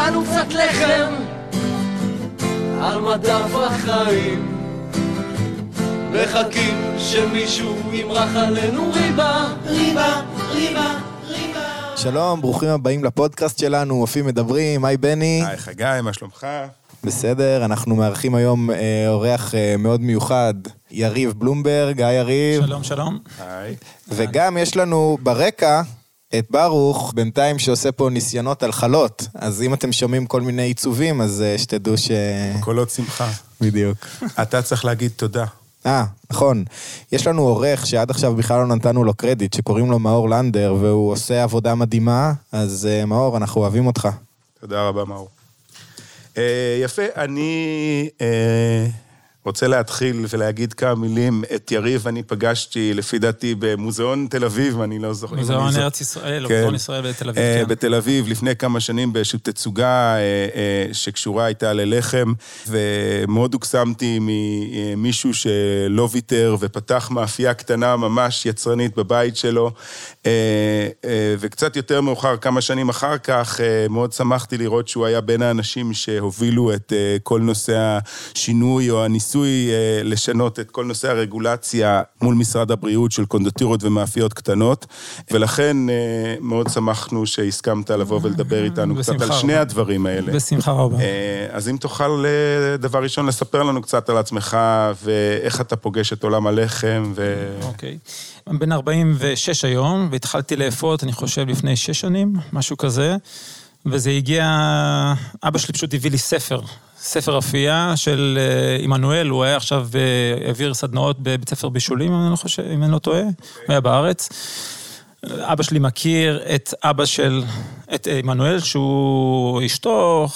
אכלנו קצת לחם על מדף החיים מחכים שמישהו ימרח עלינו ריבה, ריבה, ריבה, ריבה. שלום, ברוכים הבאים לפודקאסט שלנו, אופי מדברים, היי בני. היי חגי, מה שלומך? בסדר, אנחנו מארחים היום אה, אורח אה, מאוד מיוחד, יריב בלומברג, היי יריב. שלום, שלום. היי. וגם יש לנו ברקע את ברוך, בינתיים שעושה פה ניסיונות על חלות. אז אם אתם שומעים כל מיני עיצובים, אז אה, שתדעו ש... קולות שמחה. בדיוק. אתה צריך להגיד תודה. אה, נכון. יש לנו עורך שעד עכשיו בכלל לא נתנו לו קרדיט, שקוראים לו מאור לנדר, והוא עושה עבודה מדהימה, אז אה, מאור, אנחנו אוהבים אותך. תודה רבה, מאור. אה, יפה, אני אה, רוצה להתחיל ולהגיד כמה מילים. את יריב אני פגשתי, לפי דעתי, במוזיאון תל אביב, אני לא זוכר. מוזיאון. ארץ ישראל, או כן. מוזיאון ישראל בתל אביב, אה, כן. בתל אביב, לפני כמה שנים, באיזושהי תצוגה אה, אה, שקשורה הייתה ללחם, ומאוד הוקסמתי ממישהו שלא ויתר ופתח מאפייה קטנה ממש יצרנית בבית שלו, וקצת יותר מאוחר, כמה שנים אחר כך, מאוד שמחתי לראות שהוא היה בין האנשים שהובילו את כל נושא השינוי או הניסוי אה, לשנות את כל נושא הרגולציה מול משרד הבריאות של קונדטורות ומאפיות קטנות, ולכן אה, מאוד שמחנו שהסכמת לבוא ולדבר איתנו קצת על שני. הדברים האלה. בשמחה רבה. אה, אז אם תוכל, דבר ראשון, לספר לנו קצת על עצמך, ואיך אתה פוגש את עולם הלחם, ו... אוקיי. בן 46 היום, והתחלתי לאפות, אני חושב, לפני שש שנים, משהו כזה, וזה הגיע... אבא שלי פשוט הביא לי ספר, ספר אפייה של אה, עמנואל, הוא היה עכשיו, אה, העביר סדנאות בבית ספר בישולים, אם אני לא חושב, אם אני לא טועה, הוא היה בארץ. אבא שלי מכיר את אבא של, את עמנואל, שהוא אשתו.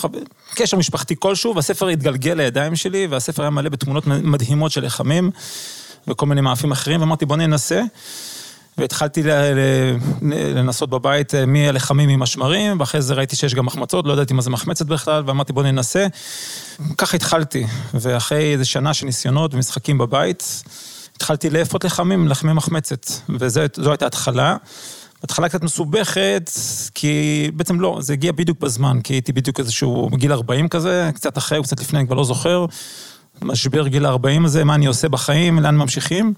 קשר משפחתי כלשהו, והספר התגלגל לידיים שלי, והספר היה מלא בתמונות מדהימות של לחמים, וכל מיני מאפים אחרים, ואמרתי בוא ננסה. והתחלתי לנסות בבית אה, מהלחמים עם השמרים, ואחרי זה ראיתי שיש גם מחמצות, לא ידעתי מה זה מחמצת בכלל, ואמרתי בוא ננסה. ככה התחלתי, ואחרי איזה שנה של ניסיונות ומשחקים בבית, התחלתי לאפות לחמים, לחמי מחמצת, וזו הייתה התחלה. התחלה קצת מסובכת, כי בעצם לא, זה הגיע בדיוק בזמן, כי הייתי בדיוק איזשהו בגיל 40 כזה, קצת אחרי, קצת לפני, אני כבר לא זוכר. משבר גיל 40 הזה, מה אני עושה בחיים, לאן ממשיכים.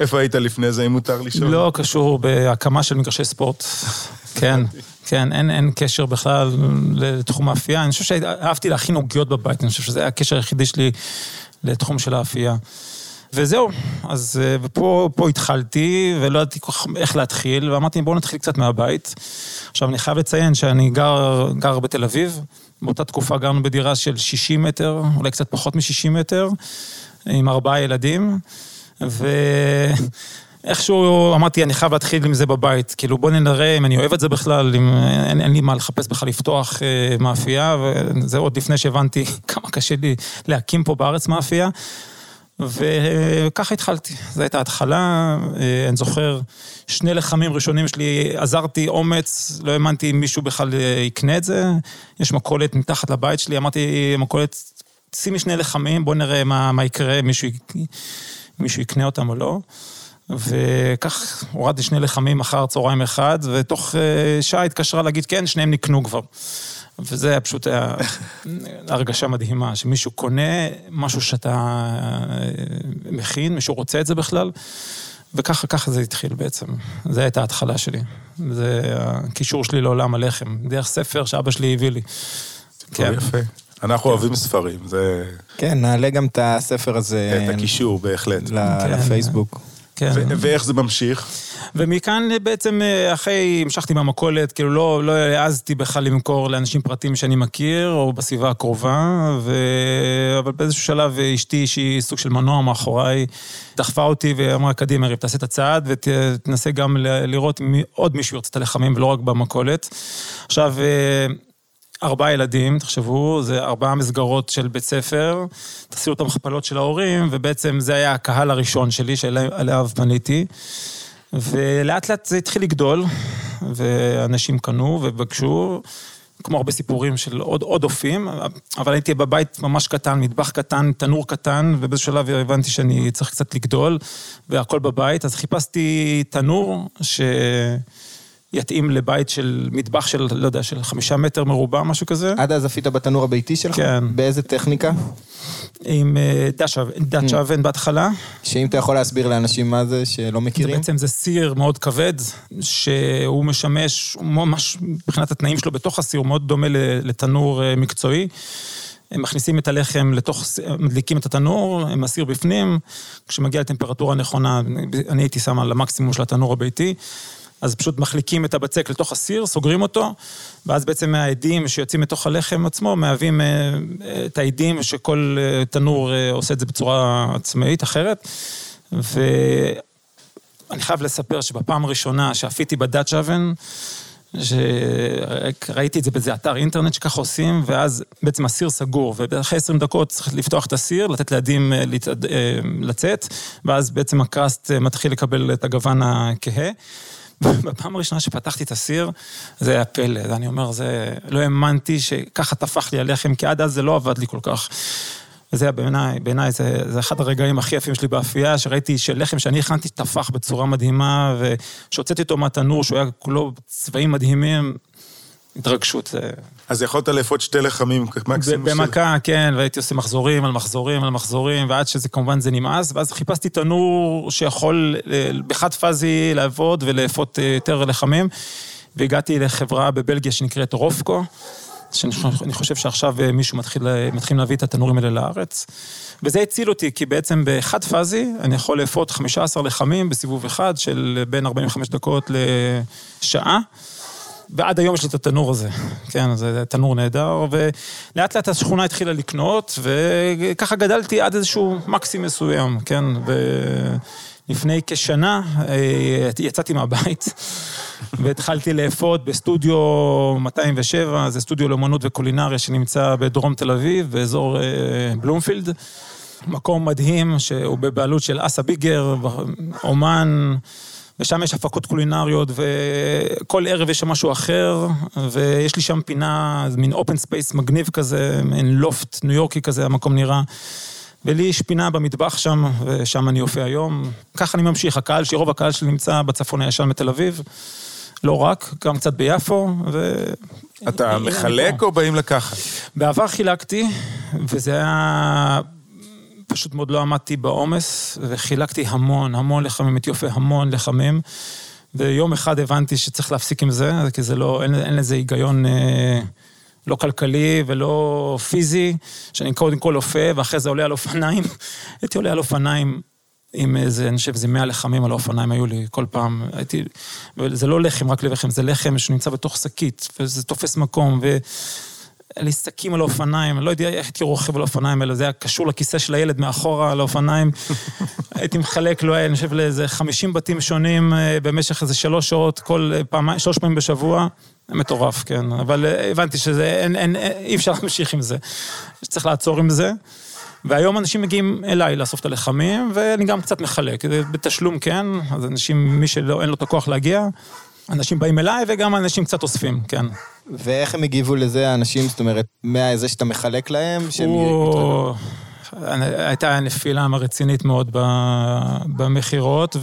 איפה היית לפני זה, אם מותר לשאול? לא קשור בהקמה של מגרשי ספורט. כן, כן, אין, אין קשר בכלל לתחום האפייה. אני חושב שאהבתי להכין עוגיות בבית, אני חושב שזה היה הקשר היחידי שלי לתחום של האפייה. וזהו, אז אה, פה התחלתי, ולא ידעתי איך להתחיל, ואמרתי, בואו נתחיל קצת מהבית. עכשיו, אני חייב לציין שאני גר, גר בתל אביב, באותה תקופה גרנו בדירה של 60 מטר, אולי קצת פחות מ-60 מטר, עם ארבעה ילדים, ואיכשהו אמרתי, אני חייב להתחיל עם זה בבית, כאילו בוא נראה אם אני אוהב את זה בכלל, אם אין, אין לי מה לחפש בכלל לפתוח אה, מאפייה, וזה עוד לפני שהבנתי כמה קשה לי להקים פה בארץ מאפייה. וככה התחלתי, זו הייתה ההתחלה, אה, אני זוכר, שני לחמים ראשונים שלי, עזרתי אומץ, לא האמנתי אם מישהו בכלל אה, יקנה את זה, יש מכולת מתחת לבית שלי, אמרתי, מכולת, שימי שני לחמים, בוא נראה מה, מה יקרה, מישהו, מישהו יקנה אותם או לא. וכך הורדתי שני לחמים אחר צהריים אחד, ותוך אה, שעה התקשרה להגיד, כן, שניהם נקנו כבר. וזה היה פשוט היה הרגשה מדהימה, שמישהו קונה משהו שאתה אה, מכין, מישהו רוצה את זה בכלל, וככה, ככה זה התחיל בעצם. זו הייתה ההתחלה שלי. זה הקישור שלי לעולם הלחם, דרך ספר שאבא שלי הביא לי. כן. יפה. אנחנו אוהבים ספרים, זה... כן, נעלה גם את הספר הזה... את הקישור, בהחלט. כן. לפייסבוק. כן. ו- ואיך זה ממשיך? ומכאן בעצם אחרי, המשכתי במכולת, כאילו לא, לא העזתי בכלל למכור לאנשים פרטיים שאני מכיר, או בסביבה הקרובה, ו... אבל באיזשהו שלב אשתי, שהיא סוג של מנוע מאחוריי, דחפה אותי ואמרה, קדימה, יריב, תעשה את הצעד, ותנסה גם לראות מי עוד מישהו ירצה את הלחמים, ולא רק במכולת. עכשיו, ארבעה ילדים, תחשבו, זה ארבעה מסגרות של בית ספר, תעשו אותם מכפלות של ההורים, ובעצם זה היה הקהל הראשון שלי, שאליו פניתי. ולאט לאט זה התחיל לגדול, ואנשים קנו ובקשו, כמו הרבה סיפורים של עוד, עוד אופים, אבל הייתי בבית ממש קטן, מטבח קטן, תנור קטן, ובאיזשהו שלב הבנתי שאני צריך קצת לגדול, והכל בבית, אז חיפשתי תנור ש... יתאים לבית של מטבח של, לא יודע, של חמישה מטר מרובע, משהו כזה. עד אז עפית בתנור הביתי שלך? כן. באיזה טכניקה? עם אה, אבן- דש Mm. אבן בהתחלה. שאם אתה יכול להסביר לאנשים מה זה, שלא זה מכירים. בעצם זה סיר מאוד כבד, שהוא משמש, הוא ממש, מבחינת התנאים שלו בתוך הסיר, הוא מאוד דומה לתנור אה, מקצועי. הם מכניסים את הלחם לתוך, מדליקים את התנור, הם הסיר בפנים, כשמגיע לטמפרטורה הנכונה, אני הייתי שם על המקסימום של התנור הביתי, אז פשוט מחליקים את הבצק לתוך הסיר, סוגרים אותו, ואז בעצם העדים שיוצאים מתוך הלחם עצמו מהווים אה, אה, את העדים שכל אה, תנור עושה את זה בצורה עצמאית אחרת. ואני חייב לספר שבפעם הראשונה שאפיתי בדאצ' אבן, שראיתי את זה באיזה אתר אינטרנט שככה עושים, ואז בעצם הסיר סגור, ואחרי 20 דקות צריך לפתוח את הסיר, לתת לידים לצאת, ואז בעצם הקראסט מתחיל לקבל את הגוון הכהה. בפעם הראשונה שפתחתי את הסיר, זה היה פלא, אני אומר, זה... לא האמנתי שככה טפח לי הלחם, כי עד אז זה לא עבד לי כל כך. וזה בעיניי, בעיניי זה, זה אחד הרגעים הכי יפים שלי באפייה, שראיתי שלחם שאני הכנתי טפח בצורה מדהימה, וכשהוצאתי אותו מהתנור, שהוא היה כולו צבעים מדהימים, התרגשות. זה- אז יכולת לאפות שתי לחמים, מקסימום. במכה, כן, והייתי עושה מחזורים על מחזורים על מחזורים, ועד שזה כמובן זה נמאס, ואז חיפשתי תנור שיכול אה, בחד פאזי לעבוד ולאפות אה, יותר לחמים, והגעתי לחברה בבלגיה שנקראת רופקו. שאני חושב- שעכשיו אה, מישהו מתחיל, מתחיל להביא את התנורים האלה לארץ. וזה הציל אותי, כי בעצם בחד פאזי אני יכול לאפות 15 לחמים בסיבוב אחד של בין 45 דקות לשעה. ועד היום יש לי את התנור הזה, כן, זה תנור נהדר, ולאט לאט השכונה התחילה לקנות, וככה גדלתי עד איזשהו מקסים מסוים, כן, ולפני כשנה אה, יצאתי מהבית, והתחלתי לאפות בסטודיו 207, זה סטודיו לאמנות וקולינריה שנמצא בדרום תל אביב, באזור אה, בלומפילד. מקום מדהים שהוא בבעלות של אסה ביגר, אומן, ושם יש הפקות קולינריות, וכל ערב יש שם משהו אחר, ויש לי שם פינה, מין open space מגניב כזה, מין לופט ניו יורקי כזה, המקום נראה. ולי יש פינה במטבח שם, ושם אני יופיע היום. ככה אני ממשיך, הקהל שלי, רוב הקהל שלי נמצא בצפון הישן בתל אביב. לא רק, גם קצת ביפו, ו... אתה מחלק. או באים לקחת? בעבר חילקתי, וזה היה... פשוט מאוד לא עמדתי בעומס, וחילקתי המון, המון לחמים, הייתי יופה המון לחמים. ויום אחד הבנתי שצריך להפסיק עם זה, כי זה לא, אין, אין לזה היגיון אה, לא כלכלי ולא פיזי, שאני קודם כל אופה, ואחרי זה עולה על אופניים. הייתי עולה על אופניים עם איזה, אני חושב, איזה 100 לחמים על האופניים היו לי כל פעם. הייתי, וזה לא לחם, רק לחם, זה לחם שנמצא בתוך שקית, וזה תופס מקום, ו... לי שקים על האופניים, לא יודע איך הייתי רוכב על האופניים האלה, זה היה קשור לכיסא של הילד מאחורה על האופניים. הייתי מחלק, לא היה, אני חושב, לאיזה 50 בתים שונים אה, במשך איזה שלוש שעות, כל אה, פעמיים, שלוש פעמים בשבוע. מטורף, כן, אבל אה, הבנתי שזה, אין, אין, אי אפשר להמשיך עם זה. שצריך לעצור עם זה. והיום אנשים מגיעים אליי לאסוף את הלחמים, ואני גם קצת מחלק, בתשלום כן, אז אנשים, מי שאין לו את הכוח להגיע, אנשים באים אליי, וגם אנשים קצת אוספים, כן. ואיך הם הגיבו לזה, האנשים, זאת אומרת, מהזה שאתה מחלק להם, שהם... הוא... הייתה נפילה רצינית מאוד במכירות,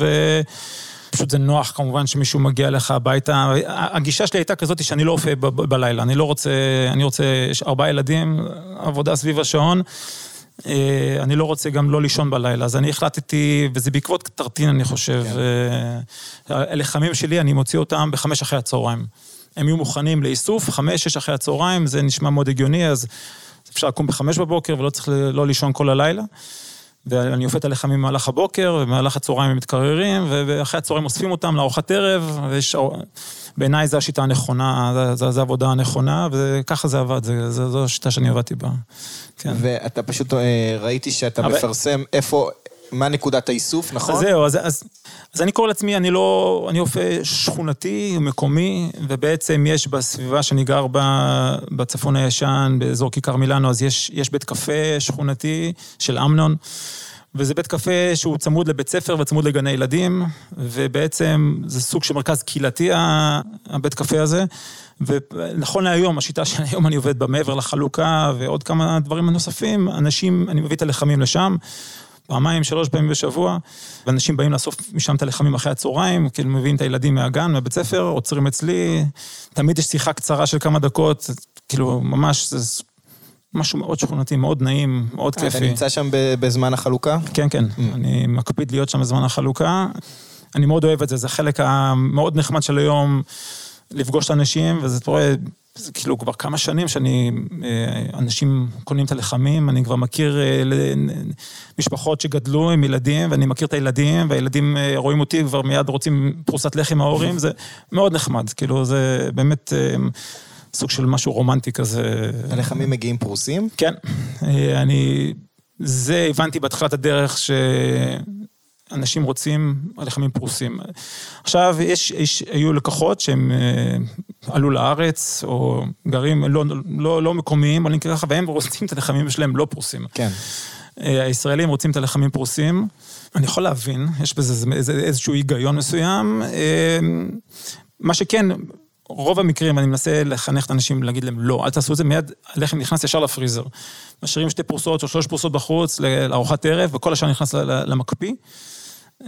ופשוט זה נוח כמובן שמישהו מגיע אליך הביתה. הגישה שלי הייתה כזאת שאני לא אופה ב- ב- בלילה, אני לא רוצה, אני רוצה, יש ארבעה ילדים, עבודה סביב השעון. אה, אני לא רוצה גם לא לישון בלילה, אז אני החלטתי, וזה בעקבות טרטין, אני חושב. אה, הלחמים שלי, אני מוציא אותם בחמש אחרי הצהריים. הם יהיו מוכנים לאיסוף, חמש, שש אחרי הצהריים, זה נשמע מאוד הגיוני, אז אפשר לקום בחמש בבוקר ולא צריך לא לישון כל הלילה. ואני אופה את הלחמים במהלך הבוקר, ובמהלך הצהריים הם מתקררים, ואחרי הצהריים אוספים אותם לארוחת ערב, ויש... בעיניי זו השיטה הנכונה, זו- העבודה הנכונה, וככה זה עבד, זו השיטה שאני עבדתי בה. כן. ואתה פשוט, אה, ראיתי שאתה אבל- מפרסם איפה, מה נקודת האיסוף, נכון? אז זהו, אז, אז, אז אני קורא לעצמי, אני לא, אני אופה שכונתי, מקומי, ובעצם יש בסביבה שאני גר בה, בצפון הישן, באזור כיכר מילאנו, אז יש, יש בית קפה שכונתי של אמנון, וזה בית קפה שהוא צמוד לבית ספר וצמוד לגני ילדים, ובעצם זה סוג של מרכז קהילתי, הבית קפה הזה. ונכון להיום, השיטה של היום אני עובד בה מעבר לחלוקה ועוד כמה דברים נוספים, אנשים, אני מביא את הלחמים לשם. פעמיים, שלוש פעמים בשבוע, ואנשים באים לאסוף משם את הלחמים אחרי הצהריים, כאילו מביאים את הילדים מהגן, מהבית ספר, עוצרים אצלי, תמיד יש שיחה קצרה של כמה דקות, כאילו, ממש, זה משהו מאוד שכונתי, מאוד נעים, מאוד אה, אתה כיפי. נמצא שם בזמן החלוקה? כן, כן, אני מקפיד להיות שם בזמן החלוקה. אני מאוד אוהב את זה, זה החלק המאוד נחמד של היום, לפגוש את האנשים, וזה קורה, זה כאילו כבר כמה שנים שאני, אה, אנשים קונים את הלחמים, אני כבר מכיר אה, משפחות שגדלו עם ילדים, ואני מכיר את הילדים, והילדים אה, רואים אותי כבר מיד רוצים פרוסת לחם מההורים, זה מאוד נחמד, כאילו זה באמת סוג של משהו רומנטי כזה. הלחמים מגיעים פרוסים? כן, אני... זה הבנתי בתחילת הדרך שאנשים רוצים הלחמים פרוסים. עכשיו, יש, יש, היו לקוחות שהם אה, עלו לארץ, או גרים לא, לא, לא מקומיים, אבל נקרא ככה, והם רוצים את הלחמים שלהם לא פרוסים. כן. אה, הישראלים רוצים את הלחמים פרוסים. אני יכול להבין, יש בזה איזה- איזשהו היגיון מסוים. אה, מה שכן, רוב המקרים, אני מנסה לחנך את האנשים, להגיד להם, לא, אל תעשו את זה, מיד הלחם נכנס ישר לפריזר. משאירים שתי פרוסות או שלוש פרוסות בחוץ לארוחת ערב, וכל השאר נכנס למקפיא.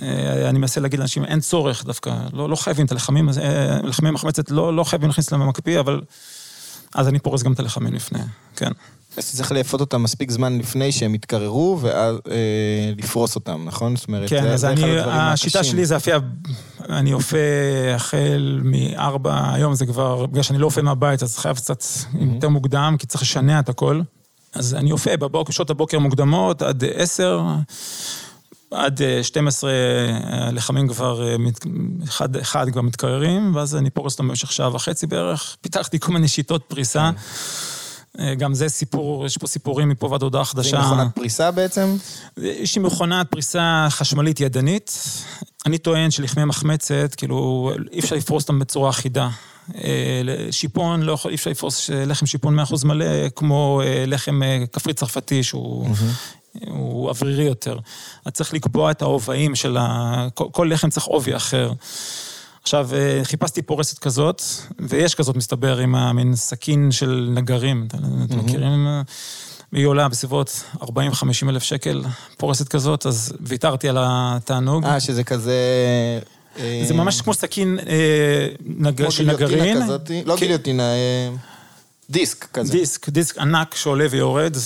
אה, אני מנסה להגיד לאנשים, אין צורך דווקא, לא, לא חייבים את הלחמים, אה, לחמים מחמצת, לא, לא חייבים להכניס להם למקפיא, אבל... אז אני פורס גם את הלחמים לפני, כן. אז צריך לאפות אותם מספיק זמן לפני שהם יתקררו, ואז אה, לפרוס אותם, נכון? זאת אומרת, כן, זה- אז אני, השיטה הקשים. שלי זה אפייה, אני אופה החל מארבע, היום זה כבר, בגלל שאני לא אופה מהבית, אז חייב קצת יותר מוקדם, כי צריך לשנע את הכל. אז אני אופה בבוקר, שעות הבוקר מוקדמות, עד עשר, עד אה, 12 הלחמים כבר, אה, אחד, אחד כבר מתקררים, ואז אני פורס אותם במשך שעה וחצי בערך. פיתחתי כל מיני שיטות פריסה. אה, גם זה סיפור, יש פה סיפורים מפה ועד הודעה זה חדשה. עם מכונת פריסה בעצם? יש לי מכונת פריסה חשמלית ידנית. אני טוען שלחמי מחמצת, כאילו, אי אפשר לפרוס אותם בצורה אחידה. אה, שיפון, לא יכול, אי אפשר לפרוס לחם שיפון 100% מלא, כמו אה, לחם אה, כפרי צרפתי, שהוא הוא אוורירי יותר. אז צריך לקבוע את האובעים של ה... כל, כל לחם צריך עובי אחר. עכשיו, אה, חיפשתי פורסת כזאת, ויש כזאת, מסתבר, עם המין סכין של נגרים, אתם אתם מכירים? היא עולה בסביבות 40-50 אלף שקל, פורסת כזאת, אז ויתרתי על התענוג. אה, שזה כזה... אה, זה ממש כמו סכין אה, נג... כמו של נגרין. גיליוטינה כזאת, לא כן. גיליוטינה, אה, דיסק כזה. דיסק, דיסק ענק שעולה ויורד,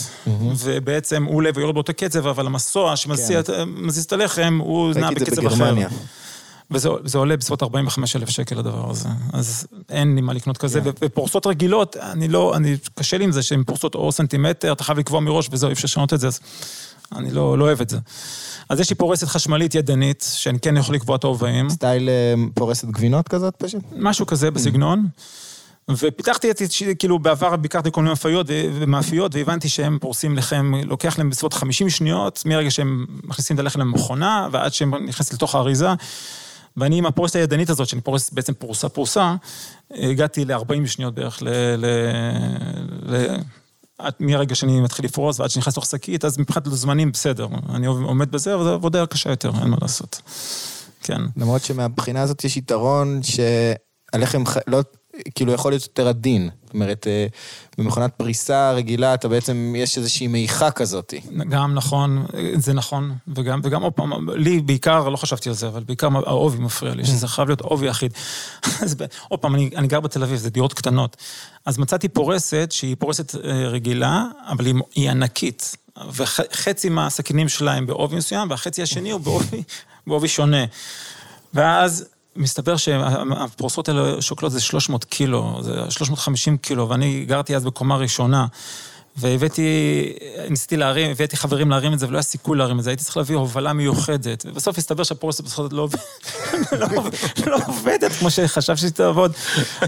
ובעצם הוא עולה ויורד באותו קצב, אבל המסוע שמזיז מזיז את הלחם, הוא נע כן. בקצב אחר. בגרמניה. וזה זה עולה בסביבות 45 אלף שקל הדבר הזה. אז אין לי מה לקנות כזה, כן. ו- ופורסות רגילות, אני לא, אני, קשה לי עם זה שהן פורסות או סנטימטר, אתה חייב לקבוע מראש וזהו, אי אפשר לשנות את זה, אז אני לא, לא אוהב את זה. אז יש לי פורסת חשמלית ידנית, שאני כן יכול לקבוע את האובעים, סטייל אה, פורסת גבינות כזאת פשוט? משהו כזה בסגנון. ופיתחתי את, כאילו בעבר ביקרתי כל מיני מאפיות ומאפיות, והבנתי שהם פורסים לחם, לוקח להם בסביבות 50 שניות, מרגע שהם מכניסים את הלחם למכונה, ועד שהם נכנסים לתוך האריזה. ואני עם הפורסת הידנית הזאת, שאני פורס בעצם פרוסה פרוסה, הגעתי ל-40 שניות בערך, ל... ל, ל עד- מרגע שאני מתחיל לפרוס ועד שנכנס לתוך שקית, אז מבחינת זמנים בסדר, אני עומד בזה, אבל זו עבודה קשה יותר, אין מה לעשות. כן. למרות שמהבחינה הזאת יש יתרון שהלחם לא, כאילו יכול להיות יותר עדין. זאת אומרת, אה, במכונת פריסה רגילה אתה בעצם, יש איזושהי מעיכה כזאת. גם נכון, זה נכון, וגם, וגם עוד פעם, לי בעיקר, לא חשבתי על זה, אבל בעיקר העובי מפריע לי, שזה חייב להיות עובי אחיד. אז עוד פעם, אני, אני גר בתל אביב, זה דירות קטנות. אז מצאתי פורסת שהיא פורסת אה, רגילה, אבל היא, היא ענקית. וחצי מהסכינים שלה הם בעובי מסוים, והחצי השני הוא בעובי, בעובי שונה. ואז מסתבר שהפרוסות האלה שוקלות זה 300 קילו, זה 350 קילו, ואני גרתי אז בקומה ראשונה. והבאתי, ניסיתי להרים, הבאתי חברים להרים את זה, ולא היה סיכוי להרים את זה, הייתי צריך להביא הובלה מיוחדת. ובסוף הסתבר שהפורסת בסוף לא, לא, לא עובדת כמו שחשבתי שהיא תעבוד.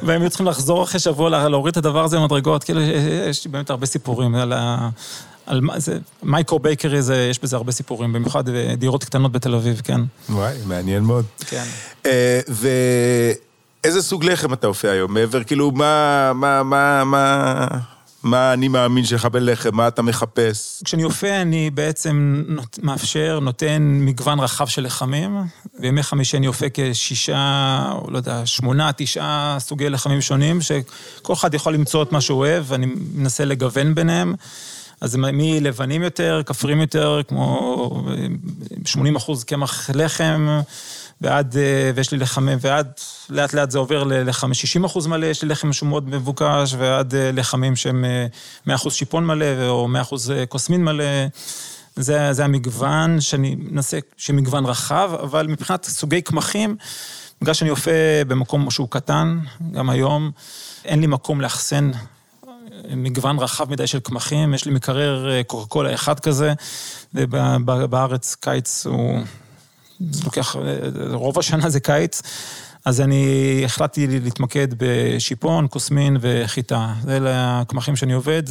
והם היו צריכים לחזור אחרי שבוע לה- להוריד את הדבר הזה במדרגות. כאילו, יש לי באמת הרבה סיפורים על ה... על מה זה, מייקרו בייקרי זה, יש בזה הרבה סיפורים, במיוחד דירות קטנות בתל אביב, כן. וואי, מעניין מאוד. כן. אה, ואיזה סוג לחם אתה אופה היום? מעבר, כאילו, מה, מה, מה, מה, מה אני מאמין שלך בלחם? מה אתה מחפש? כשאני אופה, אני בעצם נות, מאפשר, נותן מגוון רחב של לחמים. בימי חמישי אני אופה כשישה, או לא יודע, שמונה, תשעה סוגי לחמים שונים, שכל אחד יכול למצוא את מה שהוא אוהב, ואני מנסה לגוון ביניהם. אז זה מלבנים יותר, כפרים יותר, כמו 80 אחוז קמח לחם, ועד, אה, ויש לי לחמם, ועד, לאט לאט זה עובר ל-60 אחוז מלא, יש לי לחם שהוא מאוד מבוקש, ועד אה, לחמים שהם 100 אחוז שיפון מלא, או 100 אחוז קוסמין מלא. זה, זה המגוון שאני מנסה, שמגוון רחב, אבל מבחינת סוגי קמחים, בגלל שאני אופה במקום שהוא קטן, גם היום, אין לי מקום לאחסן מגוון רחב מדי של קמחים, יש לי מקרר אה, קוקה קולה אחד כזה, ובארץ קיץ הוא לוקח, אה, רוב השנה זה קיץ. אז אני החלטתי להתמקד בשיפון, כוסמין וחיטה. אלה הקמחים שאני עובד.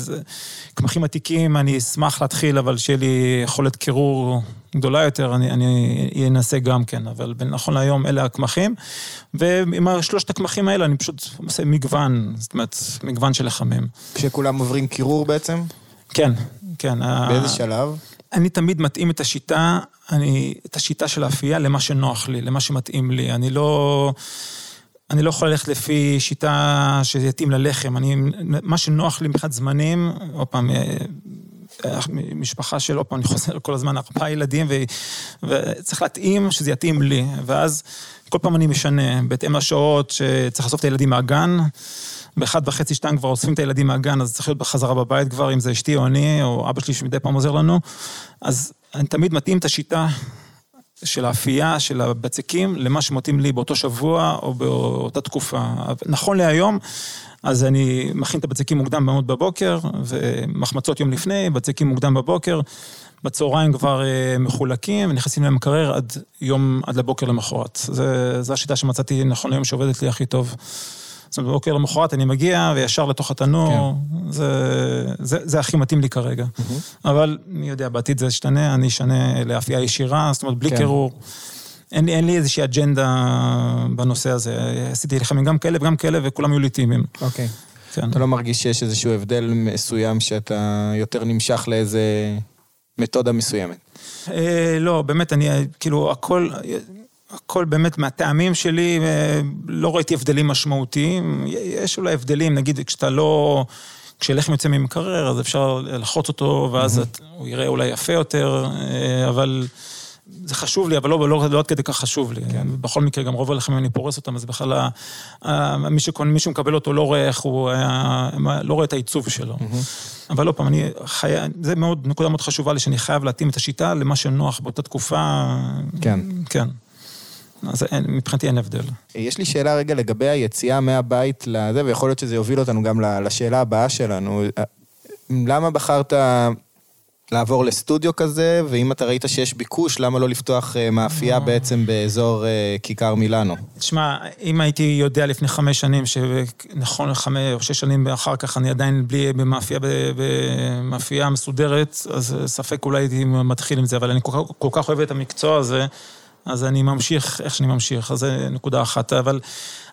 קמחים עתיקים, אני אשמח להתחיל, אבל שיהיה לי יכולת קירור גדולה יותר, אני, אני אנסה גם כן. אבל נכון להיום אלה הקמחים. ועם שלושת הקמחים האלה אני פשוט עושה מגוון, זאת אומרת, מגוון של לחמים. כשכולם עוברים קירור בעצם? כן, כן. באיזה שלב? אני תמיד מתאים את השיטה, אני, את השיטה של האפייה למה שנוח לי, למה שמתאים לי. אני לא... אני לא יכול ללכת לפי שיטה שיתאים ללחם. אני, מה שנוח לי מבחינת זמנים, עוד פעם, אה, אה, משפחה של, עוד פעם, אני חוזר כל הזמן, ארבעה ילדים, ו, וצריך להתאים שזה יתאים לי. ואז כל פעם אני משנה, בהתאם לשעות שצריך לאסוף את הילדים מהגן. באחד וחצי, שתיים כבר אוספים את הילדים מהגן, אז צריך להיות בחזרה בבית כבר, אם זה אשתי או אני, או אבא שלי שמדי פעם עוזר לנו. אז אני תמיד מתאים את השיטה של האפייה, של הבצקים, למה שמתאים לי באותו שבוע או באותה תקופה. נכון להיום, אז אני מכין את הבצקים מוקדם מאוד בבוקר, ומחמצות יום לפני, בצקים מוקדם בבוקר. בצהריים כבר אה, מחולקים, נכנסים למקרר עד יום, עד לבוקר למחרת. זו השיטה שמצאתי נכון היום שעובדת לי הכי טוב. זאת אומרת, בבוקר למחרת אני מגיע וישר לתוך התנור, כן. זה, זה, זה הכי מתאים לי כרגע. Mm-hmm. אבל מי יודע, בעתיד זה ישתנה, אני אשנה לאפייה ישירה, זאת אומרת, בלי כן. קירור. אין לי, אין לי איזושהי אג'נדה בנושא הזה. עשיתי לחמים גם כאלה וגם כאלה, וכולם היו ליטימיים. אוקיי. כן. אתה לא מרגיש שיש איזשהו הבדל מסוים שאתה יותר נמשך לאיזה מתודה מסוימת? אה, לא, באמת, אני, כאילו, הכל, הכל באמת מהטעמים שלי, אה, לא ראיתי הבדלים משמעותיים. יש אולי הבדלים, נגיד כשאתה לא... כשלחם יוצא ממקרר, אז אפשר ללחוץ אותו, ואז mm-hmm. הוא יראה אולי יפה יותר, אה, אבל זה חשוב לי, אבל לא, לא, לא עד כדי כך חשוב לי. כן. בכל מקרה, גם רוב הלחמים אני פורס אותם, אז בכלל מי, שקונה, מי שמקבל אותו לא רואה איך הוא לא רואה את העיצוב שלו. Mm-hmm. אבל לא פעם, אני חייב, זה מאוד, נקודה מאוד חשובה לי, שאני חייב להתאים את השיטה למה שנוח באותה תקופה. כן. כן. אז אין, מבחינתי אין הבדל. יש לי שאלה רגע לגבי היציאה מהבית לזה, ויכול להיות שזה יוביל אותנו גם לשאלה הבאה שלנו. למה בחרת לעבור לסטודיו כזה, ואם אתה ראית שיש ביקוש, למה לא לפתוח אה, מאפייה אה. בעצם באזור אה, כיכר מילאנו? תשמע, אם הייתי יודע לפני חמש שנים, שנכון חמש או שש שנים אחר כך, אני עדיין בלי, במאפייה, במאפייה מסודרת, אז ספק אולי הייתי מתחיל עם זה, אבל אני כל כך, כל כך אוהב את המקצוע הזה. אז אני ממשיך איך שאני ממשיך, אז זה נקודה אחת. אבל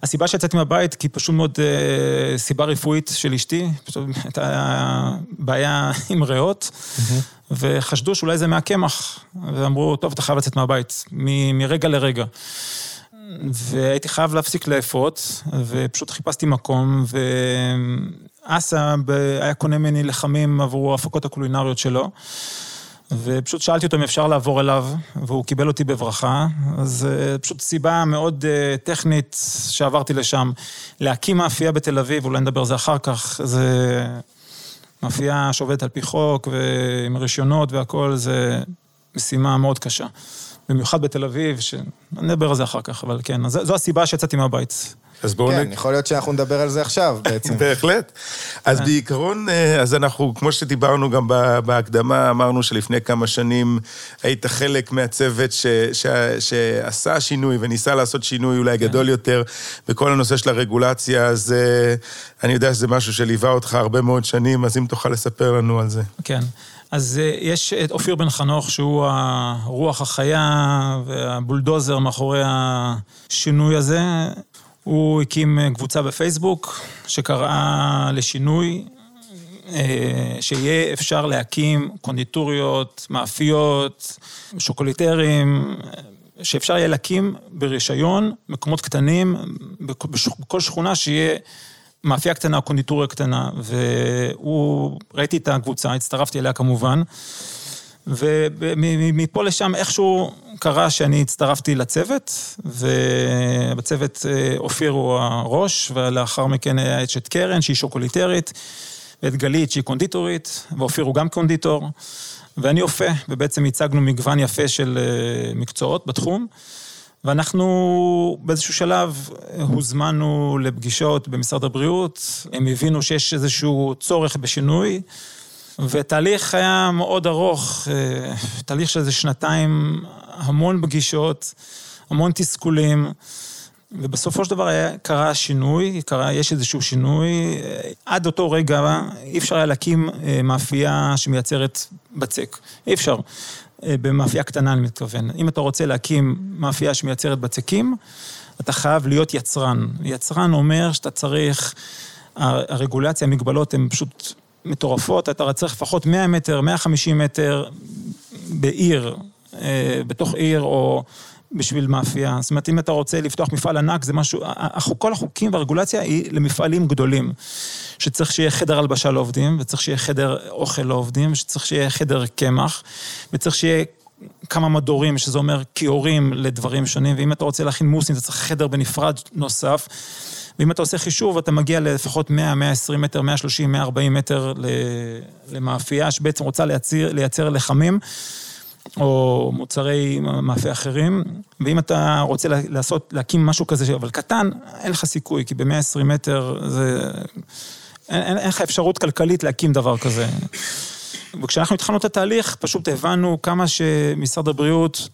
הסיבה שיצאתי מהבית, כי פשוט מאוד אה, סיבה רפואית של אשתי, פשוט הייתה בעיה עם ריאות, mm-hmm. וחשדו שאולי זה מהקמח, ואמרו, טוב, אתה חייב לצאת מהבית, מ- מרגע לרגע. והייתי חייב להפסיק לאפות, ופשוט חיפשתי מקום, ואסא היה קונה ממני לחמים עבור ההפקות הקולינריות שלו. ופשוט שאלתי אותו אם אפשר לעבור אליו, והוא קיבל אותי בברכה. אז אה, פשוט סיבה מאוד אה, טכנית שעברתי לשם. להקים מאפייה בתל אביב, אולי נדבר על זה אחר כך, זה מאפייה שעובדת על פי חוק ועם רישיונות והכול, זה משימה מאוד קשה. במיוחד בתל אביב, שנדבר על זה אחר כך, אבל כן, אז זו הסיבה שיצאתי מהבית. אז בואו... כן, נ... יכול להיות שאנחנו נדבר על זה עכשיו בעצם. בהחלט. אז כן. בעיקרון, אה, אז אנחנו, כמו שדיברנו גם בהקדמה, אמרנו שלפני כמה שנים היית חלק מהצוות ש, ש, שעשה שינוי וניסה לעשות שינוי אולי כן. גדול יותר בכל הנושא של הרגולציה, אז אה, אני יודע שזה משהו שליווה אותך הרבה מאוד שנים, אז אם תוכל לספר לנו על זה. כן. אז אה, יש את אופיר בן חנוך, שהוא הרוח החיה והבולדוזר מאחורי השינוי הזה. הוא הקים אה, קבוצה בפייסבוק שקראה לשינוי, אה, שיהיה אפשר להקים קונדיטוריות, מאפיות, שוקוליטרים, שאפשר יהיה להקים ברישיון מקומות קטנים, בכל שכונה שיהיה מאפייה קטנה, קונדיטוריה קטנה, והוא, ראיתי את הקבוצה, הצטרפתי אליה כמובן, ומפה לשם איכשהו קרה שאני הצטרפתי לצוות, ובצוות אה, אופיר הוא הראש, ולאחר מכן היה את קרן, שהיא שוקוליטרית, ואת גלית, שהיא קונדיטורית, ואופיר הוא גם קונדיטור, ואני אופה, ובעצם הצגנו מגוון יפה של אה, מקצועות בתחום. ואנחנו באיזשהו שלב הוזמנו לפגישות במשרד הבריאות, הם הבינו שיש איזשהו צורך בשינוי, ותהליך היה מאוד ארוך, אה, תהליך של איזה שנתיים, המון פגישות, המון תסכולים. ובסופו של דבר היה, קרה שינוי, קרה, יש איזשהו שינוי. עד אותו רגע אי אפשר היה להקים אה, מאפייה שמייצרת בצק. אי אפשר. אה, במאפייה קטנה אני מתכוון. אם אתה רוצה להקים מאפייה שמייצרת בצקים, אתה חייב להיות יצרן. יצרן אומר שאתה צריך, הרגולציה, המגבלות הן פשוט מטורפות, אתה צריך לפחות 100 מטר, 150 מטר בעיר, אה, בתוך עיר, או בשביל מאפייה. זאת אומרת, אם אתה רוצה לפתוח מפעל ענק, זה משהו, כל החוקים והרגולציה היא למפעלים גדולים. שצריך שיהיה חדר הלבשה לעובדים, וצריך שיהיה חדר אוכל לעובדים, ושצריך שיהיה חדר קמח, וצריך שיהיה כמה מדורים, שזה אומר כיורים לדברים שונים, ואם אתה רוצה להכין מוסים, אתה צריך חדר בנפרד נוסף. ואם אתה עושה חישוב, אתה מגיע לפחות 100, 120 מטר, 130, 140 מטר למאפייה, שבעצם רוצה לייצר, לייצר לחמים. או מוצרי מאפה אחרים, ואם אתה רוצה לעשות, להקים משהו כזה, אבל קטן, אין לך סיכוי, כי ב-120 מטר זה... אין, לך אפשרות כלכלית להקים דבר כזה. וכשאנחנו התחלנו את התהליך, פשוט הבנו כמה שמשרד הבריאות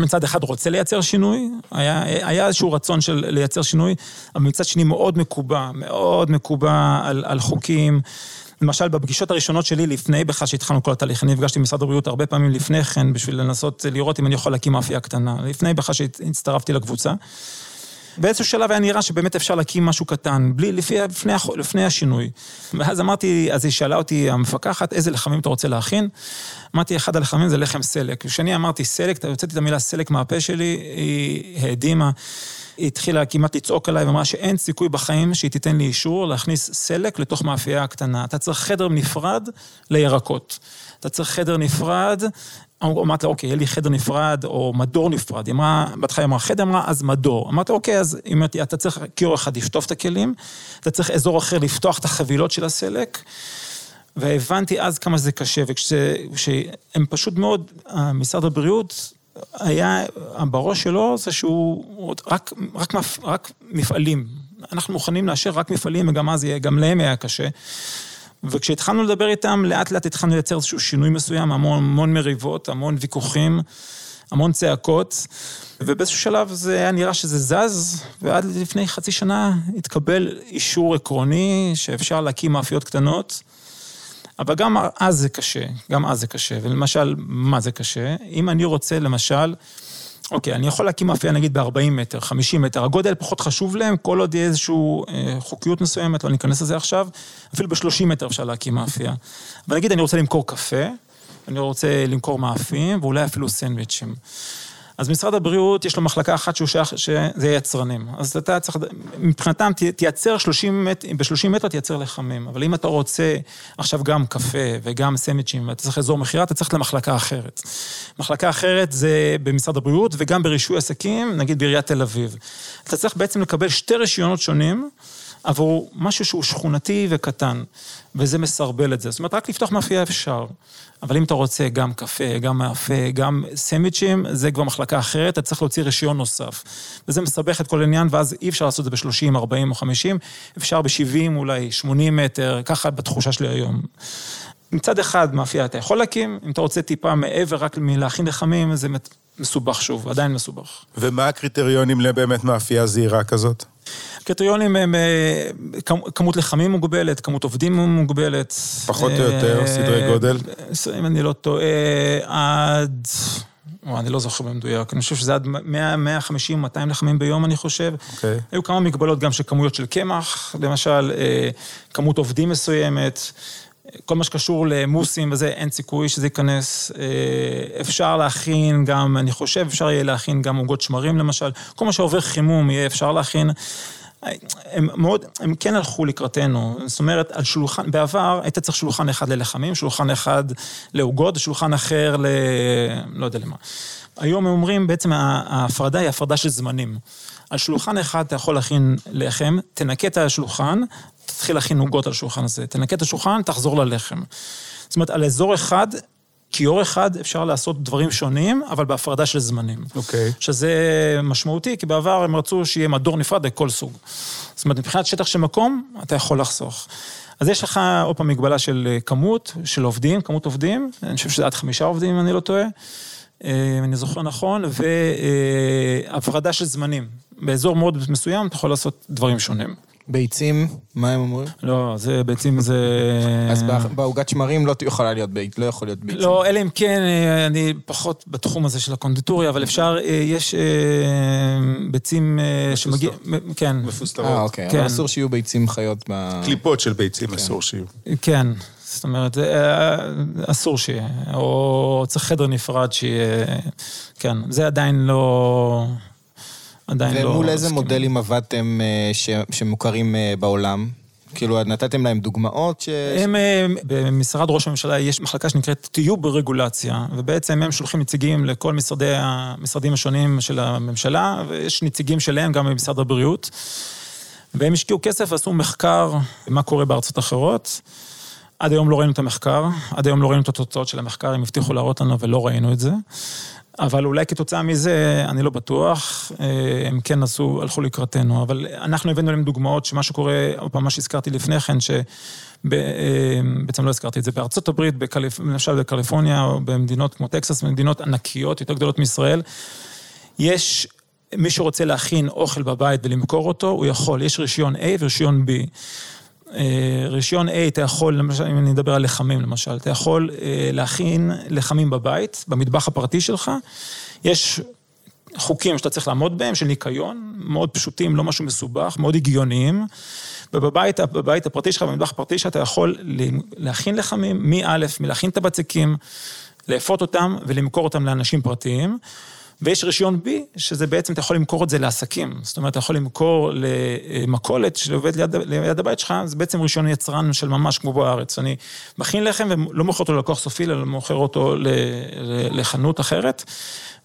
מצד אחד רוצה לייצר שינוי, היה, היה איזשהו רצון של לייצר שינוי, אבל מצד שני מאוד מקובע, מאוד מקובע על, על חוקים. למשל, בפגישות הראשונות שלי, לפני בכלל שהתחלנו כל התהליך, אני נפגשתי עם משרד הבריאות הרבה פעמים לפני כן, בשביל לנסות לראות אם אני יכול להקים מאפייה קטנה, לפני בכלל שהצטרפתי לקבוצה. באיזשהו שלב היה נראה שבאמת אפשר להקים משהו קטן, בלי, לפי, לפני, לפני השינוי. ואז אמרתי, אז היא שאלה אותי המפקחת, איזה לחמים אתה רוצה להכין? אמרתי, אחד הלחמים זה לחם סלק. כשאני אמרתי סלק, הוצאתי את המילה סלק מהפה שלי, היא העדימה. היא התחילה כמעט לצעוק עליי ואמרה שאין סיכוי בחיים שהיא תיתן לי אישור להכניס סלק לתוך מאפייה הקטנה. אתה צריך חדר נפרד לירקות. אתה צריך חדר נפרד, אמרתי לה, אוקיי, יהיה לי חדר נפרד או מדור נפרד. היא אמרה, בהתחלה היא אמרה חדר, אמרה, אז מדור. אמרתי, אוקיי, אז היא אומרת, אתה צריך קיור אחד לשטוף את הכלים, אתה צריך אזור אחר לפתוח את החבילות של הסלק. והבנתי אז כמה זה קשה, וכשהם פשוט מאוד, משרד הבריאות היה, בראש שלו זה שהוא רק, רק, רק מפעלים. אנחנו מוכנים לאשר רק מפעלים, וגם אז גם להם היה קשה. וכשהתחלנו לדבר איתם, לאט לאט התחלנו לייצר איזשהו שינוי מסוים, המון, המון מריבות, המון ויכוחים, המון צעקות, ובאיזשהו שלב זה היה נראה שזה זז, ועד לפני חצי שנה התקבל אישור עקרוני שאפשר להקים מאפיות קטנות. אבל גם אז זה קשה, גם אז זה קשה. ולמשל, מה זה קשה? אם אני רוצה, למשל, אוקיי, אני יכול להקים מאפייה נגיד ב-40 מטר, 50 מטר, הגודל פחות חשוב להם, כל עוד יהיה איזושהי אה, חוקיות מסוימת, לא ניכנס לזה עכשיו, אפילו ב-30 מטר אפשר להקים מאפייה. אבל נגיד אני רוצה למכור קפה, אני רוצה למכור מאפים, ואולי אפילו סנדוויצ'ים. אז משרד הבריאות, יש לו מחלקה אחת שהוא שייך, שזה יצרנים. אז אתה צריך, מבחינתם, תייצר 30 מטר, ב-30 מטר תייצר לחמים. אבל אם אתה רוצה עכשיו גם קפה וגם סמיצ'ים, ואתה צריך אזור מכירה, אתה צריך למחלקה אחרת. מחלקה אחרת זה במשרד הבריאות וגם ברישוי עסקים, נגיד בעיריית תל אביב. אתה צריך בעצם לקבל שתי רישיונות שונים. עבור משהו שהוא שכונתי וקטן, וזה מסרבל את זה. זאת אומרת, רק לפתוח מאפייה אפשר. אבל אם אתה רוצה גם קפה, גם מאפה, גם סנדוויצ'ים, זה כבר מחלקה אחרת, אתה צריך להוציא רישיון נוסף. וזה מסבך את כל העניין, ואז אי אפשר לעשות את זה ב-30, 40 או 50, אפשר ב-70, אולי 80 מטר, ככה בתחושה שלי היום. מצד אחד, מאפייה אתה יכול להקים, אם אתה רוצה טיפה מעבר רק מלהכין לחמים, זה מסובך שוב, עדיין מסובך. ומה הקריטריונים לבאמת מאפייה זהירה כזאת? הקריטריונים הם אה, כמות לחמים מוגבלת, כמות עובדים מוגבלת. פחות או יותר, אה, סדרי גודל? אם אני לא טועה, עד... או, אני לא זוכר במדויק, אני חושב שזה עד 100, 150, 200 לחמים ביום, אני חושב. אוקיי. Okay. היו כמה מגבלות גם של כמויות של קמח, למשל, אה, כמות עובדים מסוימת. כל מה שקשור למוסים וזה, אין סיכוי שזה ייכנס. אפשר להכין גם, אני חושב, אפשר יהיה להכין גם עוגות שמרים למשל. כל מה שעובר חימום יהיה אפשר להכין. הם מאוד, הם כן הלכו לקראתנו, זאת אומרת, על שולחן, בעבר היית צריך שולחן אחד ללחמים, שולחן אחד לעוגות, שולחן אחר ל... לא יודע למה. היום הם אומרים, בעצם ההפרדה היא הפרדה של זמנים. על שולחן אחד אתה יכול להכין לחם, תנקה את השולחן, תתחיל להכין עוגות על השולחן הזה. תנקה את השולחן, תחזור ללחם. זאת אומרת, על אזור אחד, כיור אחד אפשר לעשות דברים שונים, אבל בהפרדה של זמנים. אוקיי. שזה משמעותי, כי בעבר הם רצו שיהיה מדור נפרד לכל סוג. זאת אומרת, מבחינת שטח של מקום, אתה יכול לחסוך. אז יש לך עוד פעם מגבלה של כמות, של עובדים, כמות עובדים, אני חושב שזה עד חמישה עובדים, אם אני לא טועה. אם אני זוכר נכון, והפרדה של זמנים. באזור מאוד מסוים אתה יכול לעשות דברים שונים. ביצים, מה הם אומרים? לא, זה ביצים זה... אז בעוגת שמרים לא יכולה להיות ביצים, לא יכול להיות ביצים. לא, אלא אם כן, אני פחות בתחום הזה של הקונדיטוריה, אבל אפשר, יש ביצים שמגיע... כן. מפוסטרות. אה, אוקיי, אבל אסור שיהיו ביצים חיות ב... קליפות של ביצים אסור שיהיו. כן. זאת אומרת, אסור שיהיה, או צריך חדר נפרד שיהיה, כן, זה עדיין לא... עדיין לא... ומול איזה מודלים עבדתם שמוכרים בעולם? כאילו, נתתם להם דוגמאות ש... הם, במשרד ראש הממשלה יש מחלקה שנקראת טיוב ברגולציה, ובעצם הם שולחים נציגים לכל משרדי, המשרדים השונים של הממשלה, ויש נציגים שלהם גם במשרד הבריאות, והם השקיעו כסף ועשו מחקר מה קורה בארצות אחרות. עד היום לא ראינו את המחקר, עד היום לא ראינו את התוצאות של המחקר, הם הבטיחו להראות לנו ולא ראינו את זה. אבל אולי כתוצאה מזה, אני לא בטוח, הם כן עשו, הלכו לקראתנו, אבל אנחנו הבאנו להם דוגמאות שמה שקורה, עוד פעם, מה שהזכרתי לפני כן, שבעצם לא הזכרתי את זה, בארצות הברית, למשל בקליפורניה, או במדינות כמו טקסס, במדינות ענקיות, יותר גדולות מישראל, יש, מי שרוצה להכין אוכל בבית ולמכור אותו, הוא יכול, יש רישיון A ורישיון B. רישיון A, אתה יכול, למשל, אם אני אדבר על לחמים למשל, אתה יכול להכין לחמים בבית, במטבח הפרטי שלך. יש חוקים שאתה צריך לעמוד בהם, של ניקיון, מאוד פשוטים, לא משהו מסובך, מאוד הגיוניים. ובבית בבית הפרטי שלך, במטבח הפרטי שלך, אתה יכול להכין לחמים, מא', מלהכין את הבצקים, לאפות אותם ולמכור אותם לאנשים פרטיים. ויש רישיון B, שזה בעצם, אתה יכול למכור את זה לעסקים. זאת אומרת, אתה יכול למכור למכולת שעובד ליד, ליד הבית שלך, זה בעצם רישיון יצרן של ממש כמו בארץ. אני מכין לחם ולא מוכר אותו ללקוח סופי, אלא מוכר אותו לחנות אחרת.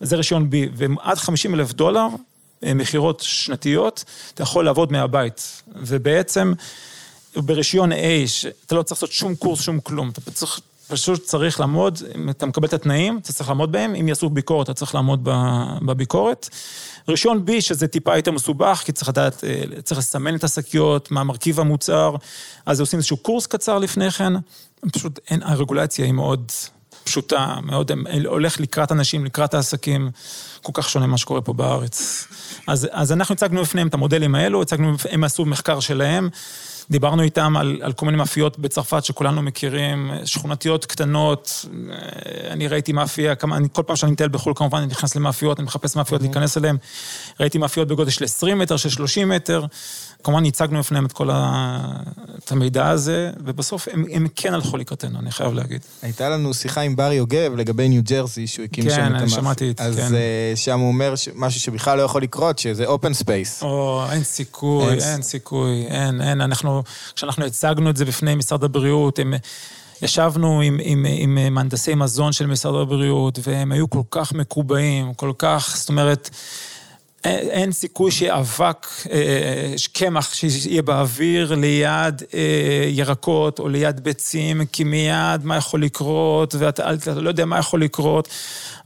זה רישיון B, ועד 50 אלף דולר, מכירות שנתיות, אתה יכול לעבוד מהבית. ובעצם, ברישיון A, אתה לא צריך לעשות שום קורס, שום כלום, אתה צריך... פשוט צריך לעמוד, אם אתה מקבל את התנאים, אתה צריך לעמוד בהם, אם יעשו ביקורת, אתה צריך לעמוד בביקורת. רישיון B, שזה טיפה יותר מסובך, כי צריך לדעת, צריך לסמן את השקיות, מה מרכיב המוצר, אז עושים איזשהו קורס קצר לפני כן, פשוט אין, הרגולציה היא מאוד פשוטה, מאוד, הולך לקראת אנשים, לקראת העסקים, כל כך שונה ממה שקורה פה בארץ. אז, אז אנחנו הצגנו בפניהם את המודלים האלו, הצגנו, הם עשו מחקר שלהם. דיברנו איתם על, על כל מיני מאפיות בצרפת שכולנו מכירים, שכונתיות קטנות, אני ראיתי מאפיה, כמה, אני, כל פעם שאני מטייל בחו"ל כמובן אני נכנס למאפיות, אני מחפש מאפיות להיכנס אליהן, ראיתי מאפיות בגודל של 20 מטר, של 30 מטר, כמובן הצגנו בפניהם את כל ה... את המידע הזה, ובסוף הם, הם כן הלכו לקראתנו, אני חייב להגיד. הייתה לנו שיחה עם בר יוגב לגבי ניו ג'רזי, שהוא הקים כן, שם את אני המאפיה. שמעתי את- אז כן. אה, שם הוא אומר משהו שבכלל לא יכול לקרות, שזה open space. או, אין סיכוי, אין- אין סיכוי, אין, אין, אנחנו, כשאנחנו הצגנו את זה בפני משרד הבריאות, הם... ישבנו עם, עם, עם מהנדסי מזון של משרד הבריאות, והם היו כל כך מקובעים, כל כך, זאת אומרת, אין, אין סיכוי שיהיה אבק, אה, קמח שיהיה באוויר ליד אה, ירקות או ליד ביצים, כי מיד מה יכול לקרות, ואתה אתה לא יודע מה יכול לקרות.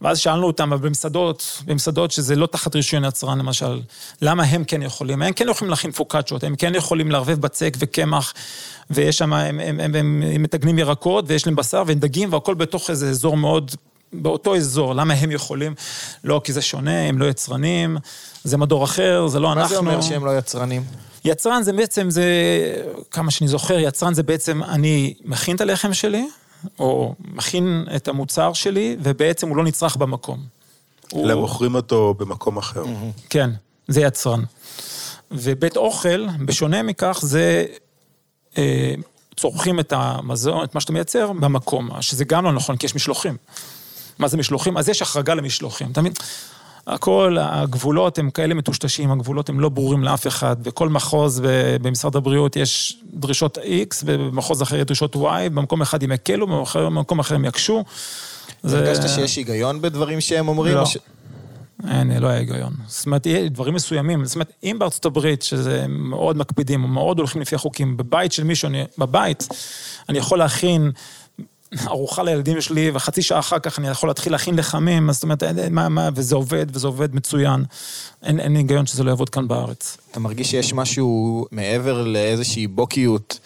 ואז שאלנו אותם, אבל במסעדות, במסעדות שזה לא תחת רישיון יצרן למשל, למה הם כן יכולים? הם כן יכולים להכין פוקאצ'ות, הם כן יכולים לערבב בצק וקמח, ויש שם, הם, הם, הם, הם, הם מתגנים ירקות, ויש להם בשר והם דגים, והכל בתוך איזה אזור מאוד באותו אזור, למה הם יכולים? לא, כי זה שונה, הם לא יצרנים, זה מדור אחר, זה לא אנחנו. מה זה אומר שהם לא יצרנים? יצרן זה בעצם, זה, כמה שאני זוכר, יצרן זה בעצם, אני מכין את הלחם שלי, או מכין את המוצר שלי, ובעצם הוא לא נצרך במקום. הוא- אלא מוכרים אותו במקום אחר. כן, זה יצרן. ובית אוכל, בשונה מכך, זה אה, צורכים את המזון, את מה שאתה מייצר, במקום, שזה גם לא נכון, כי יש משלוחים. מה זה משלוחים? אז יש החרגה למשלוחים. אתה מבין? הכל, הגבולות הם כאלה מטושטשים, הגבולות הם לא ברורים לאף אחד. בכל מחוז במשרד הבריאות יש דרישות X, ובמחוז אחר יש דרישות Y, במקום אחד הם יקלו, במקום אחר הם יקשו. הרגשת שיש היגיון בדברים שהם אומרים? לא. ש... אין, לא היה היגיון. זאת אומרת, דברים מסוימים. זאת אומרת, אם בארצות הברית, שזה מאוד מקפידים, מאוד הולכים לפי החוקים, בבית של מישהו, אני, בבית, אני יכול להכין ארוחה לילדים שלי, וחצי שעה אחר כך אני יכול להתחיל להכין לחמים, זאת אומרת, מה, מה, וזה עובד, וזה עובד מצוין. אין, אין היגיון שזה לא יעבוד כאן בארץ. אתה מרגיש שיש משהו מעבר לאיזושהי בוקיות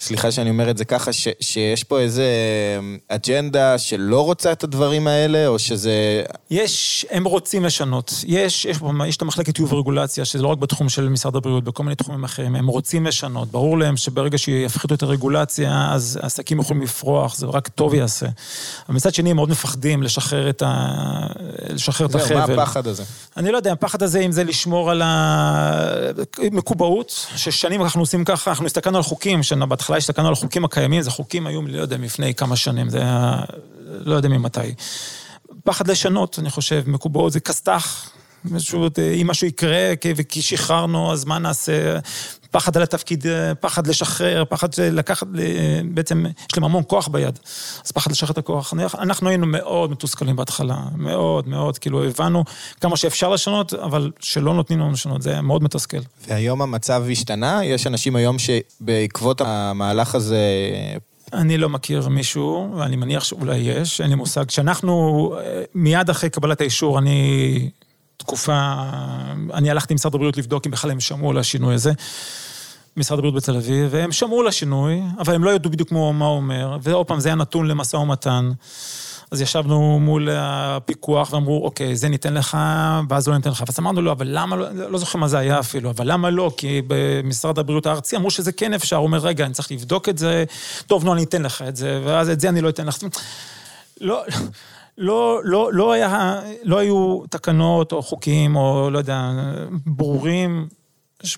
סליחה שאני אומר את זה ככה, ש, שיש פה איזה אמ, אג'נדה שלא רוצה את הדברים האלה, או שזה... יש, הם רוצים לשנות. יש, יש, יש את המחלקת טיוב ורגולציה, שזה לא רק בתחום של משרד הבריאות, בכל מיני תחומים אחרים, הם רוצים לשנות. ברור להם שברגע שיפחיתו את הרגולציה, אז עסקים יכולים לפרוח, זה רק טוב יעשה. אבל מצד שני, הם מאוד מפחדים לשחרר את, ה... לשחרר את החבל. מה הפחד הזה? אני לא יודע, הפחד הזה, אם זה לשמור על המקובעות, ששנים אנחנו עושים ככה, אנחנו הסתכלנו על חוקים, שבהתחלה בהתחלה הסתכלנו על החוקים הקיימים, זה חוקים היו, לא יודע, לפני כמה שנים, זה היה, לא יודע ממתי. פחד לשנות, אני חושב, מקובעות זה כסת"ח. אם משהו יקרה וכי שחררנו, אז מה נעשה? פחד על התפקיד, פחד לשחרר, פחד לקחת, בעצם יש להם המון כוח ביד, אז פחד לשחרר את הכוח. אנחנו היינו מאוד מתוסכלים בהתחלה, מאוד מאוד, כאילו הבנו כמה שאפשר לשנות, אבל שלא נותנים לנו לשנות, זה מאוד מתסכל. והיום המצב השתנה? יש אנשים היום שבעקבות המהלך הזה... אני לא מכיר מישהו, ואני מניח שאולי יש, אין לי מושג. כשאנחנו, מיד אחרי קבלת האישור, אני תקופה, אני הלכתי עם משרד הבריאות לבדוק אם בכלל הם שמעו על השינוי הזה. משרד הבריאות בתל אביב, והם שמעו לשינוי, אבל הם לא ידעו בדיוק מה הוא אומר, ועוד פעם, זה היה נתון למשא ומתן. אז ישבנו מול הפיקוח ואמרו, אוקיי, זה ניתן לך, ואז לא ניתן לך. ואז אמרנו, לא, אבל למה לא, לא זוכר מה זה היה אפילו, אבל למה לא? כי במשרד הבריאות הארצי אמרו שזה כן אפשר. הוא אומר, רגע, אני צריך לבדוק את זה, טוב, נו, אני אתן לך את זה, ואז את זה אני לא אתן לך. לא, לא, לא, לא, היה, לא היו תקנות או חוקים או לא יודע, ברורים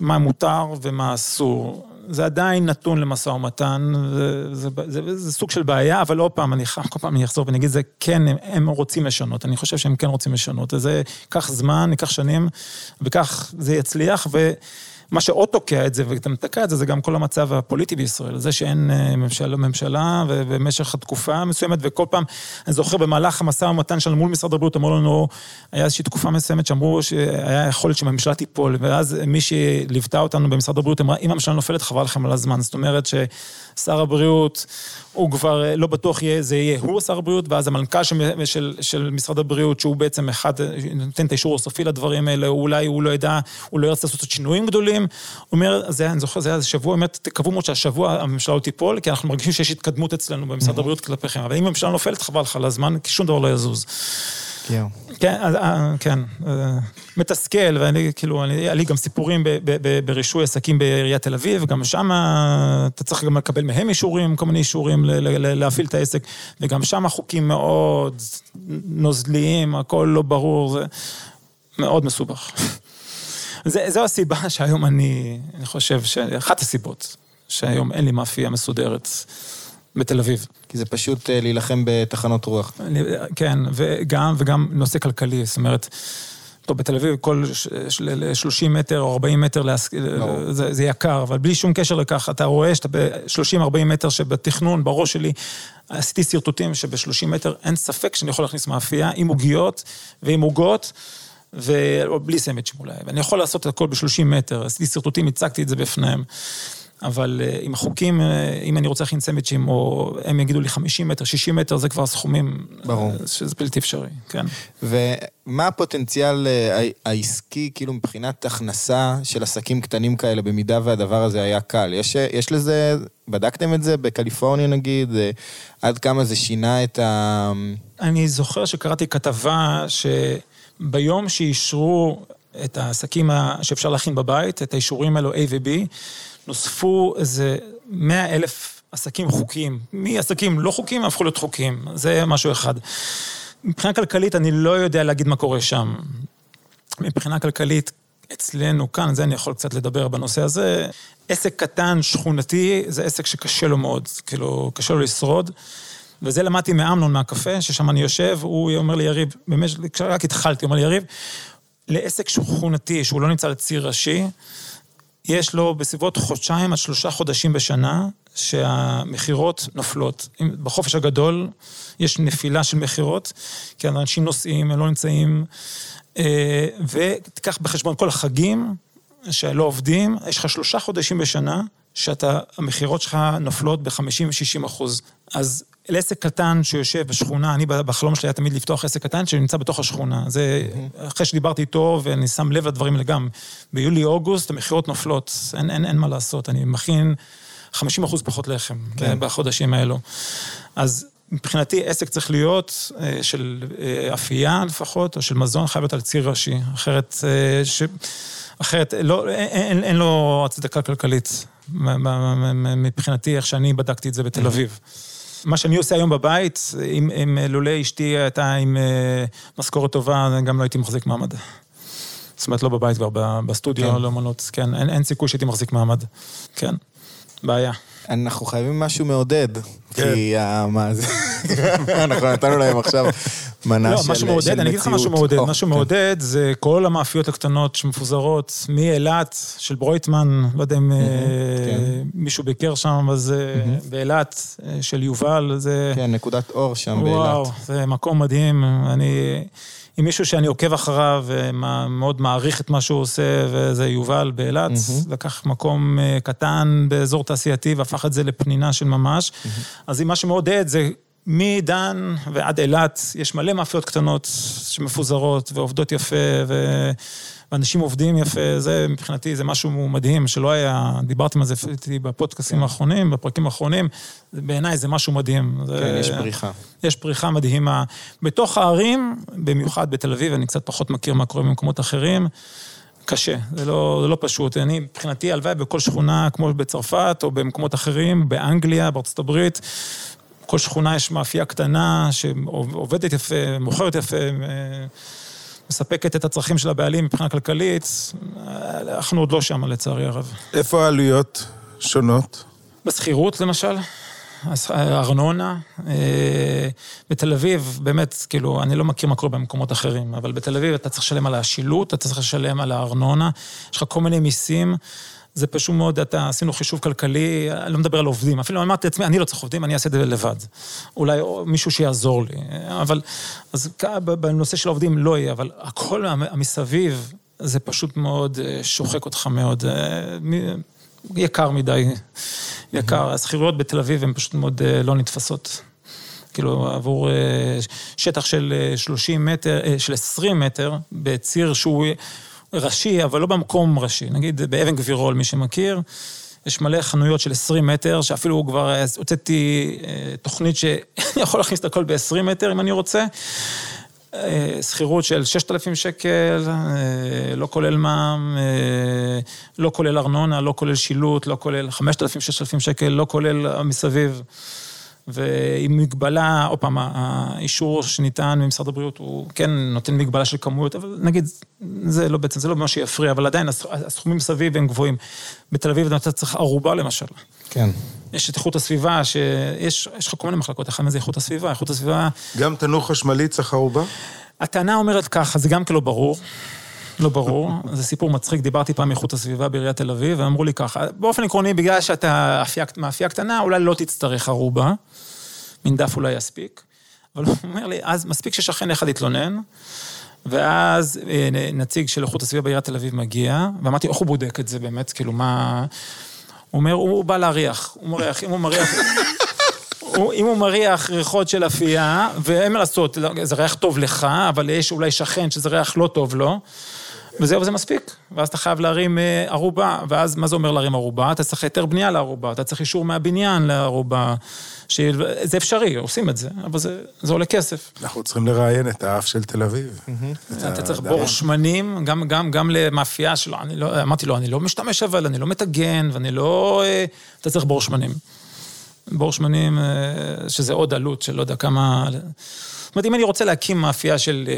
מה מותר ומה אסור. זה עדיין נתון למשא ומתן, זה, זה, זה, זה סוג של בעיה, אבל עוד פעם, אני כל פעם אני אחזור ואני אגיד, זה כן, הם, הם רוצים לשנות, אני חושב שהם כן רוצים לשנות, זה ייקח זמן, ייקח שנים, וכך זה יצליח, ו... מה שעוד תוקע את זה וגם תקע את זה, זה גם כל המצב הפוליטי בישראל. זה שאין אה, ממשלה, ממשלה ובמשך התקופה מסוימת, וכל פעם, אני זוכר במהלך המשא ומתן שלנו מול משרד הבריאות, אמרו לנו, היה איזושהי תקופה מסוימת שאמרו שהיה יכול להיות שהממשלה תיפול, ואז מי שליוותה אותנו במשרד הבריאות אמרה, אם הממשלה נופלת, חבל לכם על הזמן. זאת אומרת ששר הבריאות, הוא כבר אה, לא בטוח יהיה, זה יהיה הוא שר הבריאות, ואז המנכ"ל של, של, של משרד הבריאות, שהוא בעצם אחד, נותן את האישור הסופי לדברים האלה, אולי הוא לא ידע, הוא לא ירצה לעשות שינויים גדולים. הוא אומר, זה, אני זוכר, זה היה שבוע, אומר, תקוו מאוד שהשבוע הממשלה לא תיפול, כי אנחנו מרגישים שיש התקדמות אצלנו במשרד הבריאות כלפיכם, אבל אם הממשלה נופלת, חבל לך על הזמן, כי שום דבר לא יזוז. כן, אה, כן, אה, מתסכל, ואני, כאילו, היה לי גם סיפורים ברישוי עסקים בעיריית תל אביב, גם שם אתה צריך גם לקבל מהם אישורים, כל מיני אישורים להפעיל את העסק, וגם שם החוקים מאוד נוזליים, הכל לא ברור, זה מאוד מסובך. זה, זו הסיבה שהיום אני, אני חושב, אחת הסיבות, שהיום אין לי מאפייה מסודרת. בתל אביב. כי זה פשוט אה, להילחם בתחנות רוח. כן, וגם, וגם נושא כלכלי, זאת אומרת, טוב, בתל אביב כל 30 מטר או 40 מטר לא. זה, זה יקר, אבל בלי שום קשר לכך, אתה רואה שאתה ב-30-40 מטר שבתכנון, בראש שלי, עשיתי שרטוטים שב-30 מטר אין ספק שאני יכול להכניס מאפייה עם עוגיות ועם עוגות. ובלי סמץ' אולי, ואני יכול לעשות את הכל ב-30 מטר, עשיתי שרטוטים, הצגתי את זה בפניהם. אבל אה, עם החוקים, אה, אם אני רוצה להכין סנדוויצ'ים, או הם יגידו לי 50 מטר, 60 מטר, זה כבר סכומים... ברור. אה, שזה בלתי אפשרי, כן. ומה הפוטנציאל העסקי, כאילו, מבחינת הכנסה של עסקים קטנים כאלה, במידה והדבר הזה היה קל? יש, יש לזה, בדקתם את זה בקליפורניה נגיד? עד כמה זה שינה את ה... אני זוכר שקראתי כתבה שביום שאישרו את העסקים שאפשר להכין בבית, את האישורים האלו A ו-B, נוספו איזה מאה אלף עסקים חוקיים. מעסקים לא חוקיים הפכו להיות חוקיים, זה משהו אחד. מבחינה כלכלית אני לא יודע להגיד מה קורה שם. מבחינה כלכלית, אצלנו כאן, זה אני יכול קצת לדבר בנושא הזה, עסק קטן, שכונתי, זה עסק שקשה לו מאוד, כאילו, קשה לו לשרוד. וזה למדתי מאמנון מהקפה, ששם אני יושב, הוא אומר לי, יריב, באמת, כשרק התחלתי, הוא אומר לי, יריב, לעסק שכונתי, שהוא לא נמצא לציר ראשי, יש לו בסביבות חודשיים עד שלושה חודשים בשנה, שהמכירות נופלות. בחופש הגדול יש נפילה של מכירות, כי אנשים נוסעים, הם לא נמצאים, אה, ותיקח בחשבון כל החגים שלא עובדים, יש לך שלושה חודשים בשנה, שאתה, המכירות שלך נופלות ב-50 ו-60 אחוז. אז לעסק קטן שיושב בשכונה, אני בחלום שלי היה תמיד לפתוח עסק קטן שנמצא בתוך השכונה. זה, אחרי שדיברתי איתו ואני שם לב לדברים האלה גם, ביולי-אוגוסט המכירות נופלות, אין, אין, אין מה לעשות, אני מכין 50 אחוז פחות לחם כן. בחודשים האלו. אז מבחינתי עסק צריך להיות אה, של אה, אפייה לפחות, או של מזון, חייב להיות על ציר ראשי, אחרת, אה, ש... אחרת לא, אין, אין, אין לו הצדקה כלכלית, מבחינתי, איך שאני בדקתי את זה בתל אביב. מה שאני עושה היום בבית, אם, אם לולא אשתי הייתה עם משכורת טובה, גם לא הייתי מחזיק מעמד. זאת אומרת, לא בבית כבר, בסטודיו כן. לאמנות, כן, אין, אין סיכוי שהייתי מחזיק מעמד, כן, בעיה. אנחנו חייבים משהו מעודד, כן. כי מה זה... אנחנו נתנו להם עכשיו מנה לא, של משהו מעודד, של אני אגיד לך משהו מעודד, משהו כן. מעודד זה כל המאפיות הקטנות שמפוזרות מאילת, של ברויטמן, לא יודע אם כן. מישהו ביקר שם, אז באילת, של יובל, זה... כן, נקודת אור שם באילת. וואו, זה מקום מדהים, אני... עם מישהו שאני עוקב אחריו ומאוד מעריך את מה שהוא עושה, וזה יובל באילת, mm-hmm. לקח מקום אה, קטן באזור תעשייתי והפך את זה לפנינה של ממש. Mm-hmm. אז מה שמעודד זה מדן ועד אילת, יש מלא מאפיות קטנות שמפוזרות ועובדות יפה, ו... ואנשים עובדים יפה, זה מבחינתי, זה משהו מדהים, שלא היה, דיברתם על זה בפודקאסים האחרונים, בפרקים האחרונים, בעיניי זה משהו מדהים. כן, זה, יש פריחה. יש פריחה מדהימה. בתוך הערים, במיוחד בתל אביב, אני קצת פחות מכיר מה קורה במקומות אחרים. קשה, זה לא, זה לא פשוט. אני, מבחינתי, הלוואי בכל שכונה, כמו בצרפת או במקומות אחרים, באנגליה, בארצות הברית, כל שכונה יש מאפייה קטנה שעובדת יפה, מוכרת יפה. מספקת את הצרכים של הבעלים מבחינה כלכלית, אנחנו עוד לא שם לצערי הרב. איפה העלויות שונות? בשכירות למשל, ארנונה. אה, בתל אביב, באמת, כאילו, אני לא מכיר מה קורה במקומות אחרים, אבל בתל אביב אתה צריך לשלם על השילוט, אתה צריך לשלם על הארנונה, יש לך כל מיני מיסים. זה פשוט מאוד, אתה, עשינו חישוב כלכלי, אני לא מדבר על עובדים, אפילו אמרתי לעצמי, אני לא צריך עובדים, אני אעשה את זה לבד. אולי מישהו שיעזור לי. אבל, אז בנושא של העובדים לא יהיה, אבל הכל המסביב, זה פשוט מאוד אה, שוחק אותך מאוד. אה, יקר מדי, יקר. השכירויות בתל אביב הן פשוט מאוד אה, לא נתפסות. כאילו, עבור שטח של 30 מטר, של 20 מטר, בציר שהוא... ראשי, אבל לא במקום ראשי. נגיד באבן גבירול, מי שמכיר, יש מלא חנויות של 20 מטר, שאפילו כבר הוצאתי אה, תוכנית שאני יכול להכניס את הכל ב-20 מטר אם אני רוצה. אה, שכירות של 6,000 שקל, אה, לא כולל מע"מ, לא כולל ארנונה, לא כולל שילוט, לא כולל 5,000, 6,000 שקל, לא כולל מסביב. ועם מגבלה, עוד פעם, האישור שניתן ממשרד הבריאות הוא כן נותן מגבלה של כמויות, אבל נגיד, זה לא בעצם, זה לא מה שיפריע, אבל עדיין הסכומים סביב הם גבוהים. בתל אביב אתה צריך ערובה למשל. כן. יש את איכות הסביבה, שיש לך כל מיני מחלקות, אחד מזה איכות הסביבה, איכות הסביבה... גם תנור חשמלי צריך ערובה? הטענה אומרת ככה, זה גם כלא ברור. לא ברור, זה סיפור מצחיק, דיברתי פעם מאיכות הסביבה בעיריית תל אביב, ואמרו לי ככה, באופן עקרוני, בגלל שאתה מאפייה קטנה, אולי לא תצטרך ערובה, מין דף אולי יספיק, אבל הוא אומר לי, אז מספיק ששכן אחד יתלונן, ואז אה, נציג של איכות הסביבה בעיריית תל אביב מגיע, ואמרתי, איך הוא בודק את זה באמת, כאילו, מה... הוא אומר, הוא בא להריח, הוא מריח, אם הוא מריח... אם הוא מריח ריחות של אפייה, ואין מה לעשות, זה ריח טוב לך, אבל יש אולי שכן שזה ריח לא טוב לו, וזהו, זה מספיק. ואז אתה חייב להרים אה, ערובה, ואז מה זה אומר להרים ערובה? אתה צריך היתר בנייה לערובה, אתה צריך אישור מהבניין לערובה. זה אפשרי, עושים את זה, אבל זה, זה עולה כסף. אנחנו צריכים לראיין את האף של תל אביב. אתה צריך בור שמנים, גם, גם, גם למאפייה שלו, אני לא, אמרתי לו, אני לא משתמש אבל, אני לא מטגן, ואני לא... אה, אתה צריך בור שמנים. בור שמנים, אה, שזה עוד עלות של לא יודע כמה... זאת אומרת, אם אני רוצה להקים מאפייה של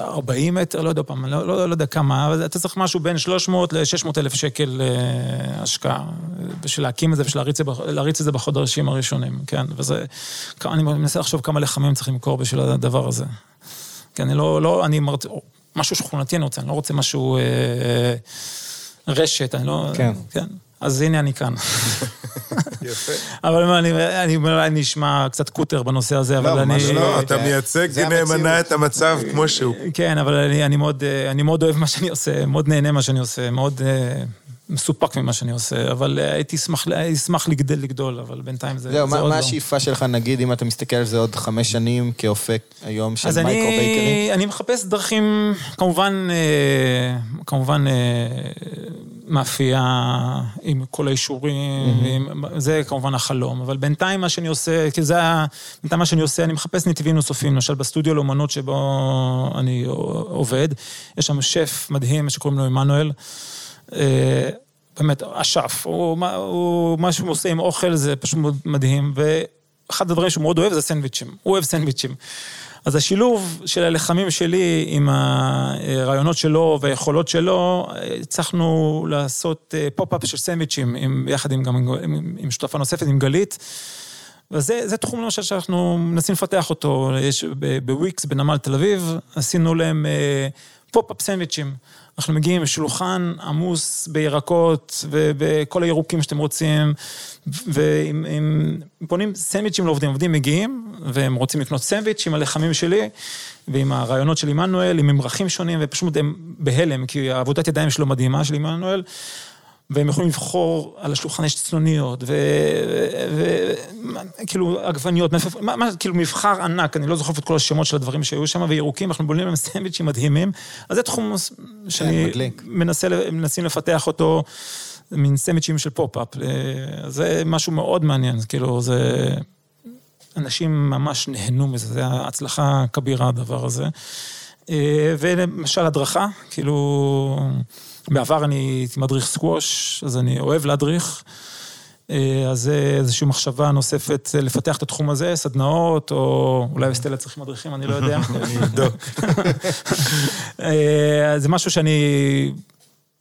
40 מטר, לא יודע פעם, לא, לא, לא יודע כמה, אבל אתה צריך משהו בין 300 ל-600 אלף שקל אה, השקעה, בשביל להקים את זה, בשביל להריץ, להריץ את זה בחודשים הראשונים, כן? וזה, אני מנסה לחשוב כמה לחמים צריך למכור בשביל הדבר הזה. כן, אני לא, לא, אני מרצה, משהו שכונתי אני רוצה, אני לא רוצה משהו... אה, רשת, אני לא... כן. כן. אז הנה אני כאן. יפה. אבל אני, אני אולי נשמע קצת קוטר בנושא הזה, אבל אני... ממש לא, אתה זה- מייצג זה נאמנה. את המצב כמו שהוא. כן, אבל אני, אני, מאוד, אה, אני מאוד אוהב מה שאני עושה, מאוד נהנה מה שאני עושה, מאוד אה, מסופק ממה שאני עושה, אבל אה, הייתי אשמח, אשמח לגדל, לגדול, אבל בינתיים זה, זהו, זה מה עוד מה לא. השאיפה שלך, נגיד, אם אתה מסתכל על זה עוד חמש שנים כאופק היום של אז micro bakery? אני, אני מחפש דרכים, כמובן, אה, כמובן, אה, מאפייה עם כל האישורים, ועם, זה כמובן החלום, אבל בינתיים מה שאני עושה, כי זה ה... בינתיים מה שאני עושה, אני מחפש נתיבים נוספים, למשל בסטודיו לאומנות שבו אני עובד, יש שם שף מדהים שקוראים לו עמנואל. אה, באמת, אשף, הוא, הוא, מה שהוא עושה עם אוכל זה פשוט מדהים, ואחד הדברים שהוא מאוד אוהב זה סנדוויצ'ים, הוא אוהב סנדוויצ'ים. אז השילוב של הלחמים שלי עם הרעיונות שלו והיכולות שלו, הצלחנו לעשות אה, pop-up של סנדוויצ'ים, יחד עם, גם, עם, עם שותפה נוספת, עם גלית. וזה זה תחום למשל שאנחנו מנסים לפתח אותו, יש בוויקס בנמל תל אביב, עשינו להם אה, pop-up סנדוויצ'ים. אנחנו מגיעים עם שולחן עמוס בירקות ובכל הירוקים שאתם רוצים, ועם עם- בונים סנדוויצ'ים לעובדים, עובדים מגיעים, והם רוצים לקנות סנדוויץ' עם הלחמים שלי, ועם הרעיונות של עמנואל, עם ממרחים שונים, ופשוט הם בהלם, כי העבודת ידיים שלו מדהימה, של עמנואל. והם יכולים לבחור, על השולחן יש צנוניות, וכאילו עגבניות, מה, מה, כאילו מבחר ענק, אני לא זוכר את כל השמות של הדברים שהיו שם, וירוקים, אנחנו בונים להם סנדוויצ'ים מדהימים. אז זה תחום שאני מדליק. מנסה, מנסים לפתח אותו, מין סנדוויצ'ים של pop-up. אה, זה משהו מאוד מעניין, כאילו, זה... אנשים ממש נהנו מזה, זה הצלחה כבירה הדבר הזה. אה, ולמשל הדרכה, כאילו, בעבר אני הייתי מדריך סקווש, אז אני אוהב להדריך. אה, אז זה איזושהי מחשבה נוספת אה, לפתח את התחום הזה, סדנאות, או אולי בסטלה צריכים מדריכים, אני לא יודע. אני אבדוק. אה, זה משהו שאני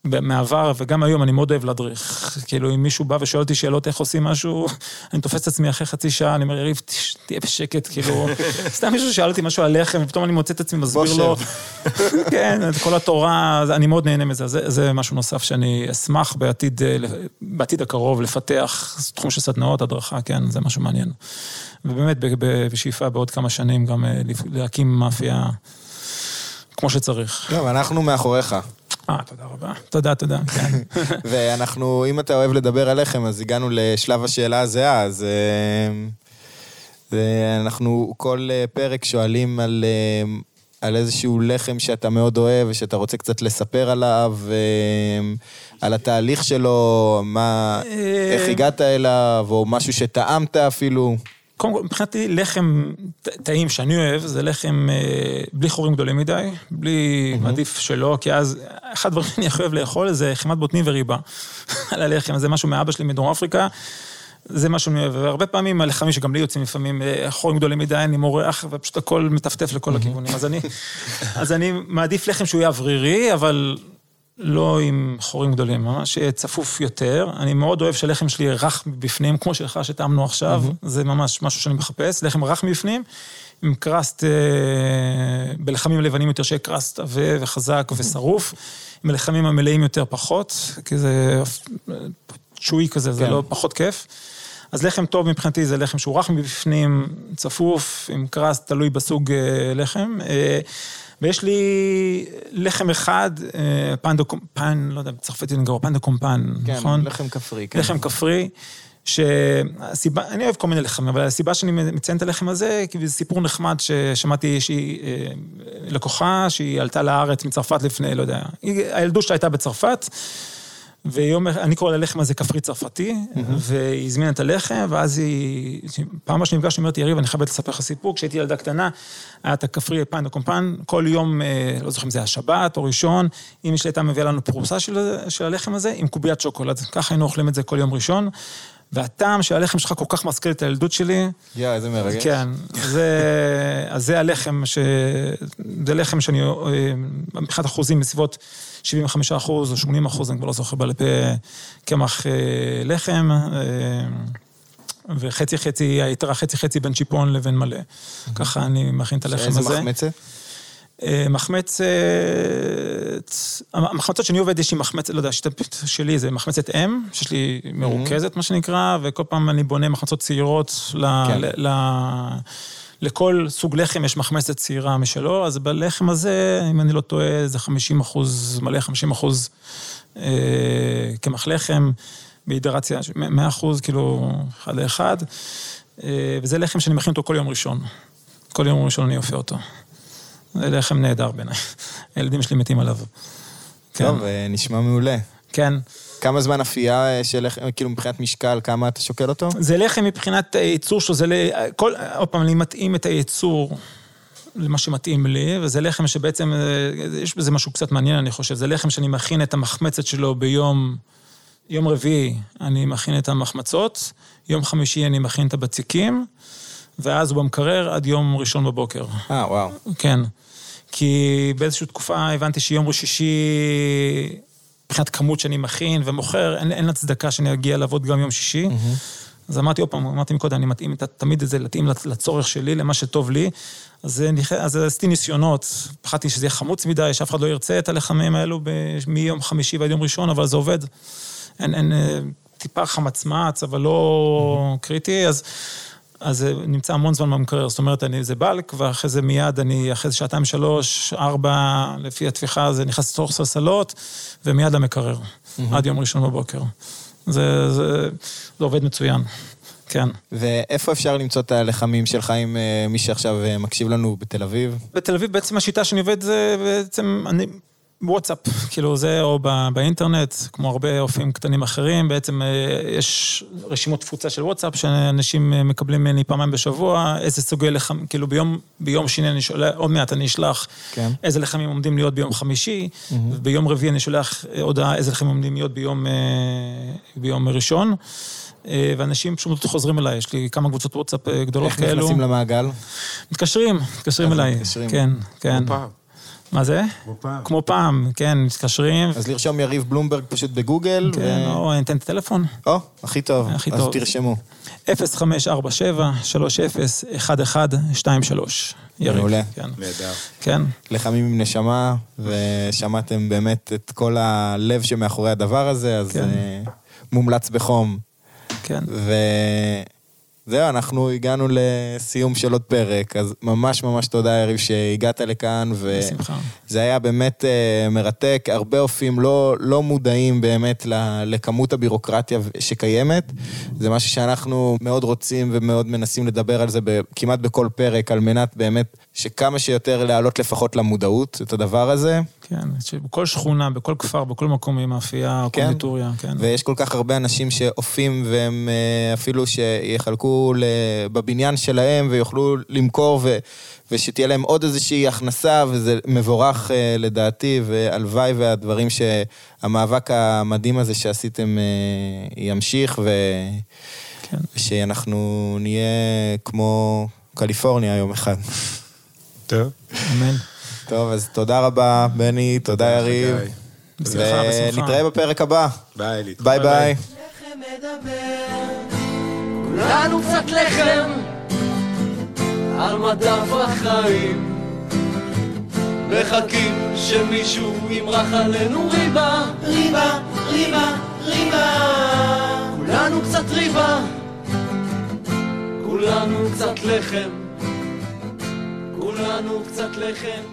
מהעבר, וגם היום אני מאוד אוהב להדריך. כאילו, אם מישהו בא ושואל אותי שאלות איך עושים משהו, אני תופס את עצמי אחרי חצי שעה, אני אומר, יריב, תהיה בשקט, כאילו, סתם מישהו שאל אותי משהו על לחם, ופתאום אני מוצא את עצמי מסביר לו, כן, את כל התורה, אני מאוד נהנה מזה, זה, זה משהו נוסף שאני אשמח בעתיד, אה, בעתיד הקרוב לפתח, תחום של סדנאות, הדרכה, כן, זה משהו מעניין. ובאמת, בשאיפה בעוד כמה שנים גם אה, להקים מאפייה כמו שצריך. טוב, אנחנו מאחוריך. אה, תודה רבה. תודה, תודה, כן. ואנחנו, אם אתה אוהב לדבר על לחם, אז הגענו לשלב השאלה הזהה, אז... זה- אנחנו כל אה, פרק שואלים על, אה, על איזשהו לחם שאתה מאוד אוהב ושאתה רוצה קצת לספר עליו, אה, על התהליך שלו, מה, אה, איך הגעת אליו, או משהו שטעמת אפילו. קודם כל, מבחינתי לחם טעים שאני אוהב, זה לחם אה, בלי חורים גדולים מדי, בלי, עדיף שלא, כי אז, אחד הדברים שאני הכי אוהב לאכול זה חימת בוטנים וריבה על הלחם, זה משהו מאבא שלי מדרום אפריקה. זה מה שאני אוהב, והרבה פעמים הלחמים שגם לי יוצאים לפעמים אה, חורים גדולים מדי, אני מורח, ופשוט הכל מטפטף לכל הכיוונים. אז אני, אז אני מעדיף לחם שהוא יהיה אוורירי, אבל לא עם חורים גדולים, ממש יהיה צפוף יותר. אני מאוד אוהב שהלחם שלי יהיה רך מבפנים, כמו שלך שטעמנו עכשיו, זה ממש משהו שאני מחפש, לחם רך מבפנים, עם קראסט, אה, בלחמים הלבנים יותר שיהיה קראסט עבה וחזק ושרוף, עם הלחמים המלאים יותר פחות, כי זה צ'וי כזה, זה כן. לא פחות כיף. אז לחם טוב מבחינתי זה לחם שהוא רך מבפנים, צפוף, עם קראסט, תלוי בסוג אה, לחם. ויש לי לחם אחד, אה, פן דו, פן, לא יודע, בצרפתית נגרו, פן דה קומפן, כן, נכון? לחם כפרי, כן. לחם כפרי, שהסיבה, אני אוהב כל מיני לחמים, אבל הסיבה שאני מציין את הלחם הזה, כי זה סיפור נחמד ששמעתי שהיא אה, לקוחה, שהיא עלתה לארץ מצרפת לפני, לא יודע, הילדות שלה הייתה בצרפת. ויום, אני קורא ללחם הזה כפרי צרפתי, והיא הזמינה את הלחם, ואז היא, פעם מה שנפגשנו, היא אומרת, יריב, אני חייבת לספר לך סיפור, כשהייתי ילדה קטנה, היה את הכפרי פן הקומפן, כל יום, אה, לא זוכר אם זה היה שבת או ראשון, אמא שלי הייתה מביאה לנו פרוסה של, של הלחם הזה, עם קוביית שוקולד, ככה היינו אוכלים את זה כל יום ראשון. והטעם של הלחם שלך כל כך מזכיר את הילדות שלי. יא, איזה מרגש. כן, זה, אז זה הלחם, ש... זה לחם שאני, אה, מבחינת אחוזים בסביבות 75 אחוז או 80 אחוז, אני כבר לא זוכר בעל פה, קמח אה, לחם, וחצי חצי, היתרה חצי חצי בין צ'יפון לבין מלא. ככה אני מכין את הלחם הזה. איזה מחמצת? אה, מחמצת, המחמצות שאני עובד, יש לי מחמצת, לא יודע, השיטה שלי זה מחמצת אם, שיש לי מרוכזת, מה שנקרא, וכל פעם אני בונה מחמצות צעירות ל... כן. ל... לכל סוג לחם יש מחמצת צעירה משלו, אז בלחם הזה, אם אני לא טועה, זה 50 אחוז מלא, 50 אחוז אה, קמח לחם, בהידרציה, 100 אחוז, כאילו, אחד לאחד, אה, וזה לחם שאני מכין אותו כל יום ראשון. כל יום ראשון אני אופה אותו. זה לחם נהדר בעיניי. הילדים שלי מתים עליו. כן. טוב, אה, נשמע מעולה. כן. כמה זמן אפייה אה, של לחם, כאילו מבחינת משקל, כמה אתה שוקל אותו? זה לחם מבחינת הייצור שלו, זה ל... כל... עוד פעם, אני מתאים את הייצור למה שמתאים לי, וזה לחם שבעצם, אה, יש בזה משהו קצת מעניין, אני חושב. זה לחם שאני מכין את המחמצת שלו ביום... יום רביעי אני מכין את המחמצות, יום חמישי אני מכין את הבציקים, ואז הוא במקרר עד יום ראשון בבוקר. אה, וואו. כן. כי באיזושהי תקופה הבנתי שיום שישי, מבחינת כמות שאני מכין ומוכר, אין, אין הצדקה שאני אגיע לעבוד גם יום שישי. Mm-hmm. אז אמרתי עוד פעם, אמרתי מקודם, אני מתאים תמיד את זה, להתאים לצורך שלי, למה שטוב לי. אז, אז עשיתי ניסיונות, פחדתי שזה יהיה חמוץ מדי, שאף אחד לא ירצה את הלחמים האלו ב, מיום חמישי ועד יום ראשון, אבל זה עובד. אין, אין טיפה חמצמץ, אבל לא mm-hmm. קריטי, אז... אז זה נמצא המון זמן במקרר, זאת אומרת, אני, זה בלק, ואחרי זה מיד אני, אחרי זה שעתיים, שלוש, ארבע, לפי התפיחה, זה נכנס לתוך סלסלות, ומיד למקרר, mm-hmm. עד יום ראשון בבוקר. זה, זה, זה עובד מצוין, כן. ואיפה אפשר למצוא את הלחמים שלך עם אה, מי שעכשיו אה, מקשיב לנו בתל אביב? בתל אביב בעצם השיטה שאני עובד זה בעצם, אני... וואטסאפ, כאילו זה, או באינטרנט, כמו הרבה אופים קטנים אחרים, בעצם אה, יש רשימות תפוצה של וואטסאפ, שאנשים אה, מקבלים ממני פעמיים בשבוע, איזה סוגי לחם, כאילו ביום, ביום שני אני שולח, עוד מעט אני אשלח כן. איזה לחמים עומדים להיות ביום חמישי, mm-hmm. וביום רביעי אני שולח אה, הודעה איזה לחמים עומדים להיות ביום, ביום ראשון. ואנשים פשוט חוזרים אליי, יש לי כמה קבוצות וואטסאפ גדולות איך כאלו. איך נכנסים למעגל? מתקשרים, מתקשרים אליי. מתקשרים. כן, כן. פעם. מה זה? כמו פעם. כמו פעם, כן, מתקשרים. אז לרשום יריב בלומברג פשוט בגוגל. כן, או אני אתן את הטלפון. או, הכי טוב. הכי אז טוב. תרשמו. 0547-301123. יריב. מעולה. כן. נהדר. כן. לחמים עם נשמה, ושמעתם באמת את כל הלב שמאחורי הדבר הזה, אז כן. אה, מומלץ בחום. כן. וזהו, אנחנו הגענו לסיום של עוד פרק, אז ממש ממש תודה, יריב, שהגעת לכאן, בשמחה. וזה היה באמת אה, מרתק. הרבה אופים לא, לא מודעים באמת לכמות הבירוקרטיה שקיימת. זה משהו שאנחנו מאוד רוצים ומאוד מנסים לדבר על זה כמעט בכל פרק, על מנת באמת שכמה שיותר להעלות לפחות למודעות את הדבר הזה. כן, שבכל שכונה, בכל כפר, בכל מקום היא מאפייה, כן. קונדיטוריה, כן. ויש כל כך הרבה אנשים שאופים והם אה, אפילו שיחלקו בבניין שלהם ויוכלו למכור ו... ושתהיה להם עוד איזושהי הכנסה, וזה מבורך אה, לדעתי, והלוואי והדברים שהמאבק המדהים הזה שעשיתם אה, ימשיך, ו... כן. ושאנחנו נהיה כמו קליפורניה יום אחד. טוב. אמן. טוב, אז תודה רבה, בני, תודה יריב. בשמחה, בשמחה. ונתראה בפרק הבא. ביי, להתראות. ביי ביי. לחם מדבר, כולנו קצת לחם על מדף החיים. מחכים שמישהו ימרח עלינו ריבה, ריבה, ריבה, ריבה. כולנו קצת ריבה, כולנו קצת לחם, כולנו קצת לחם.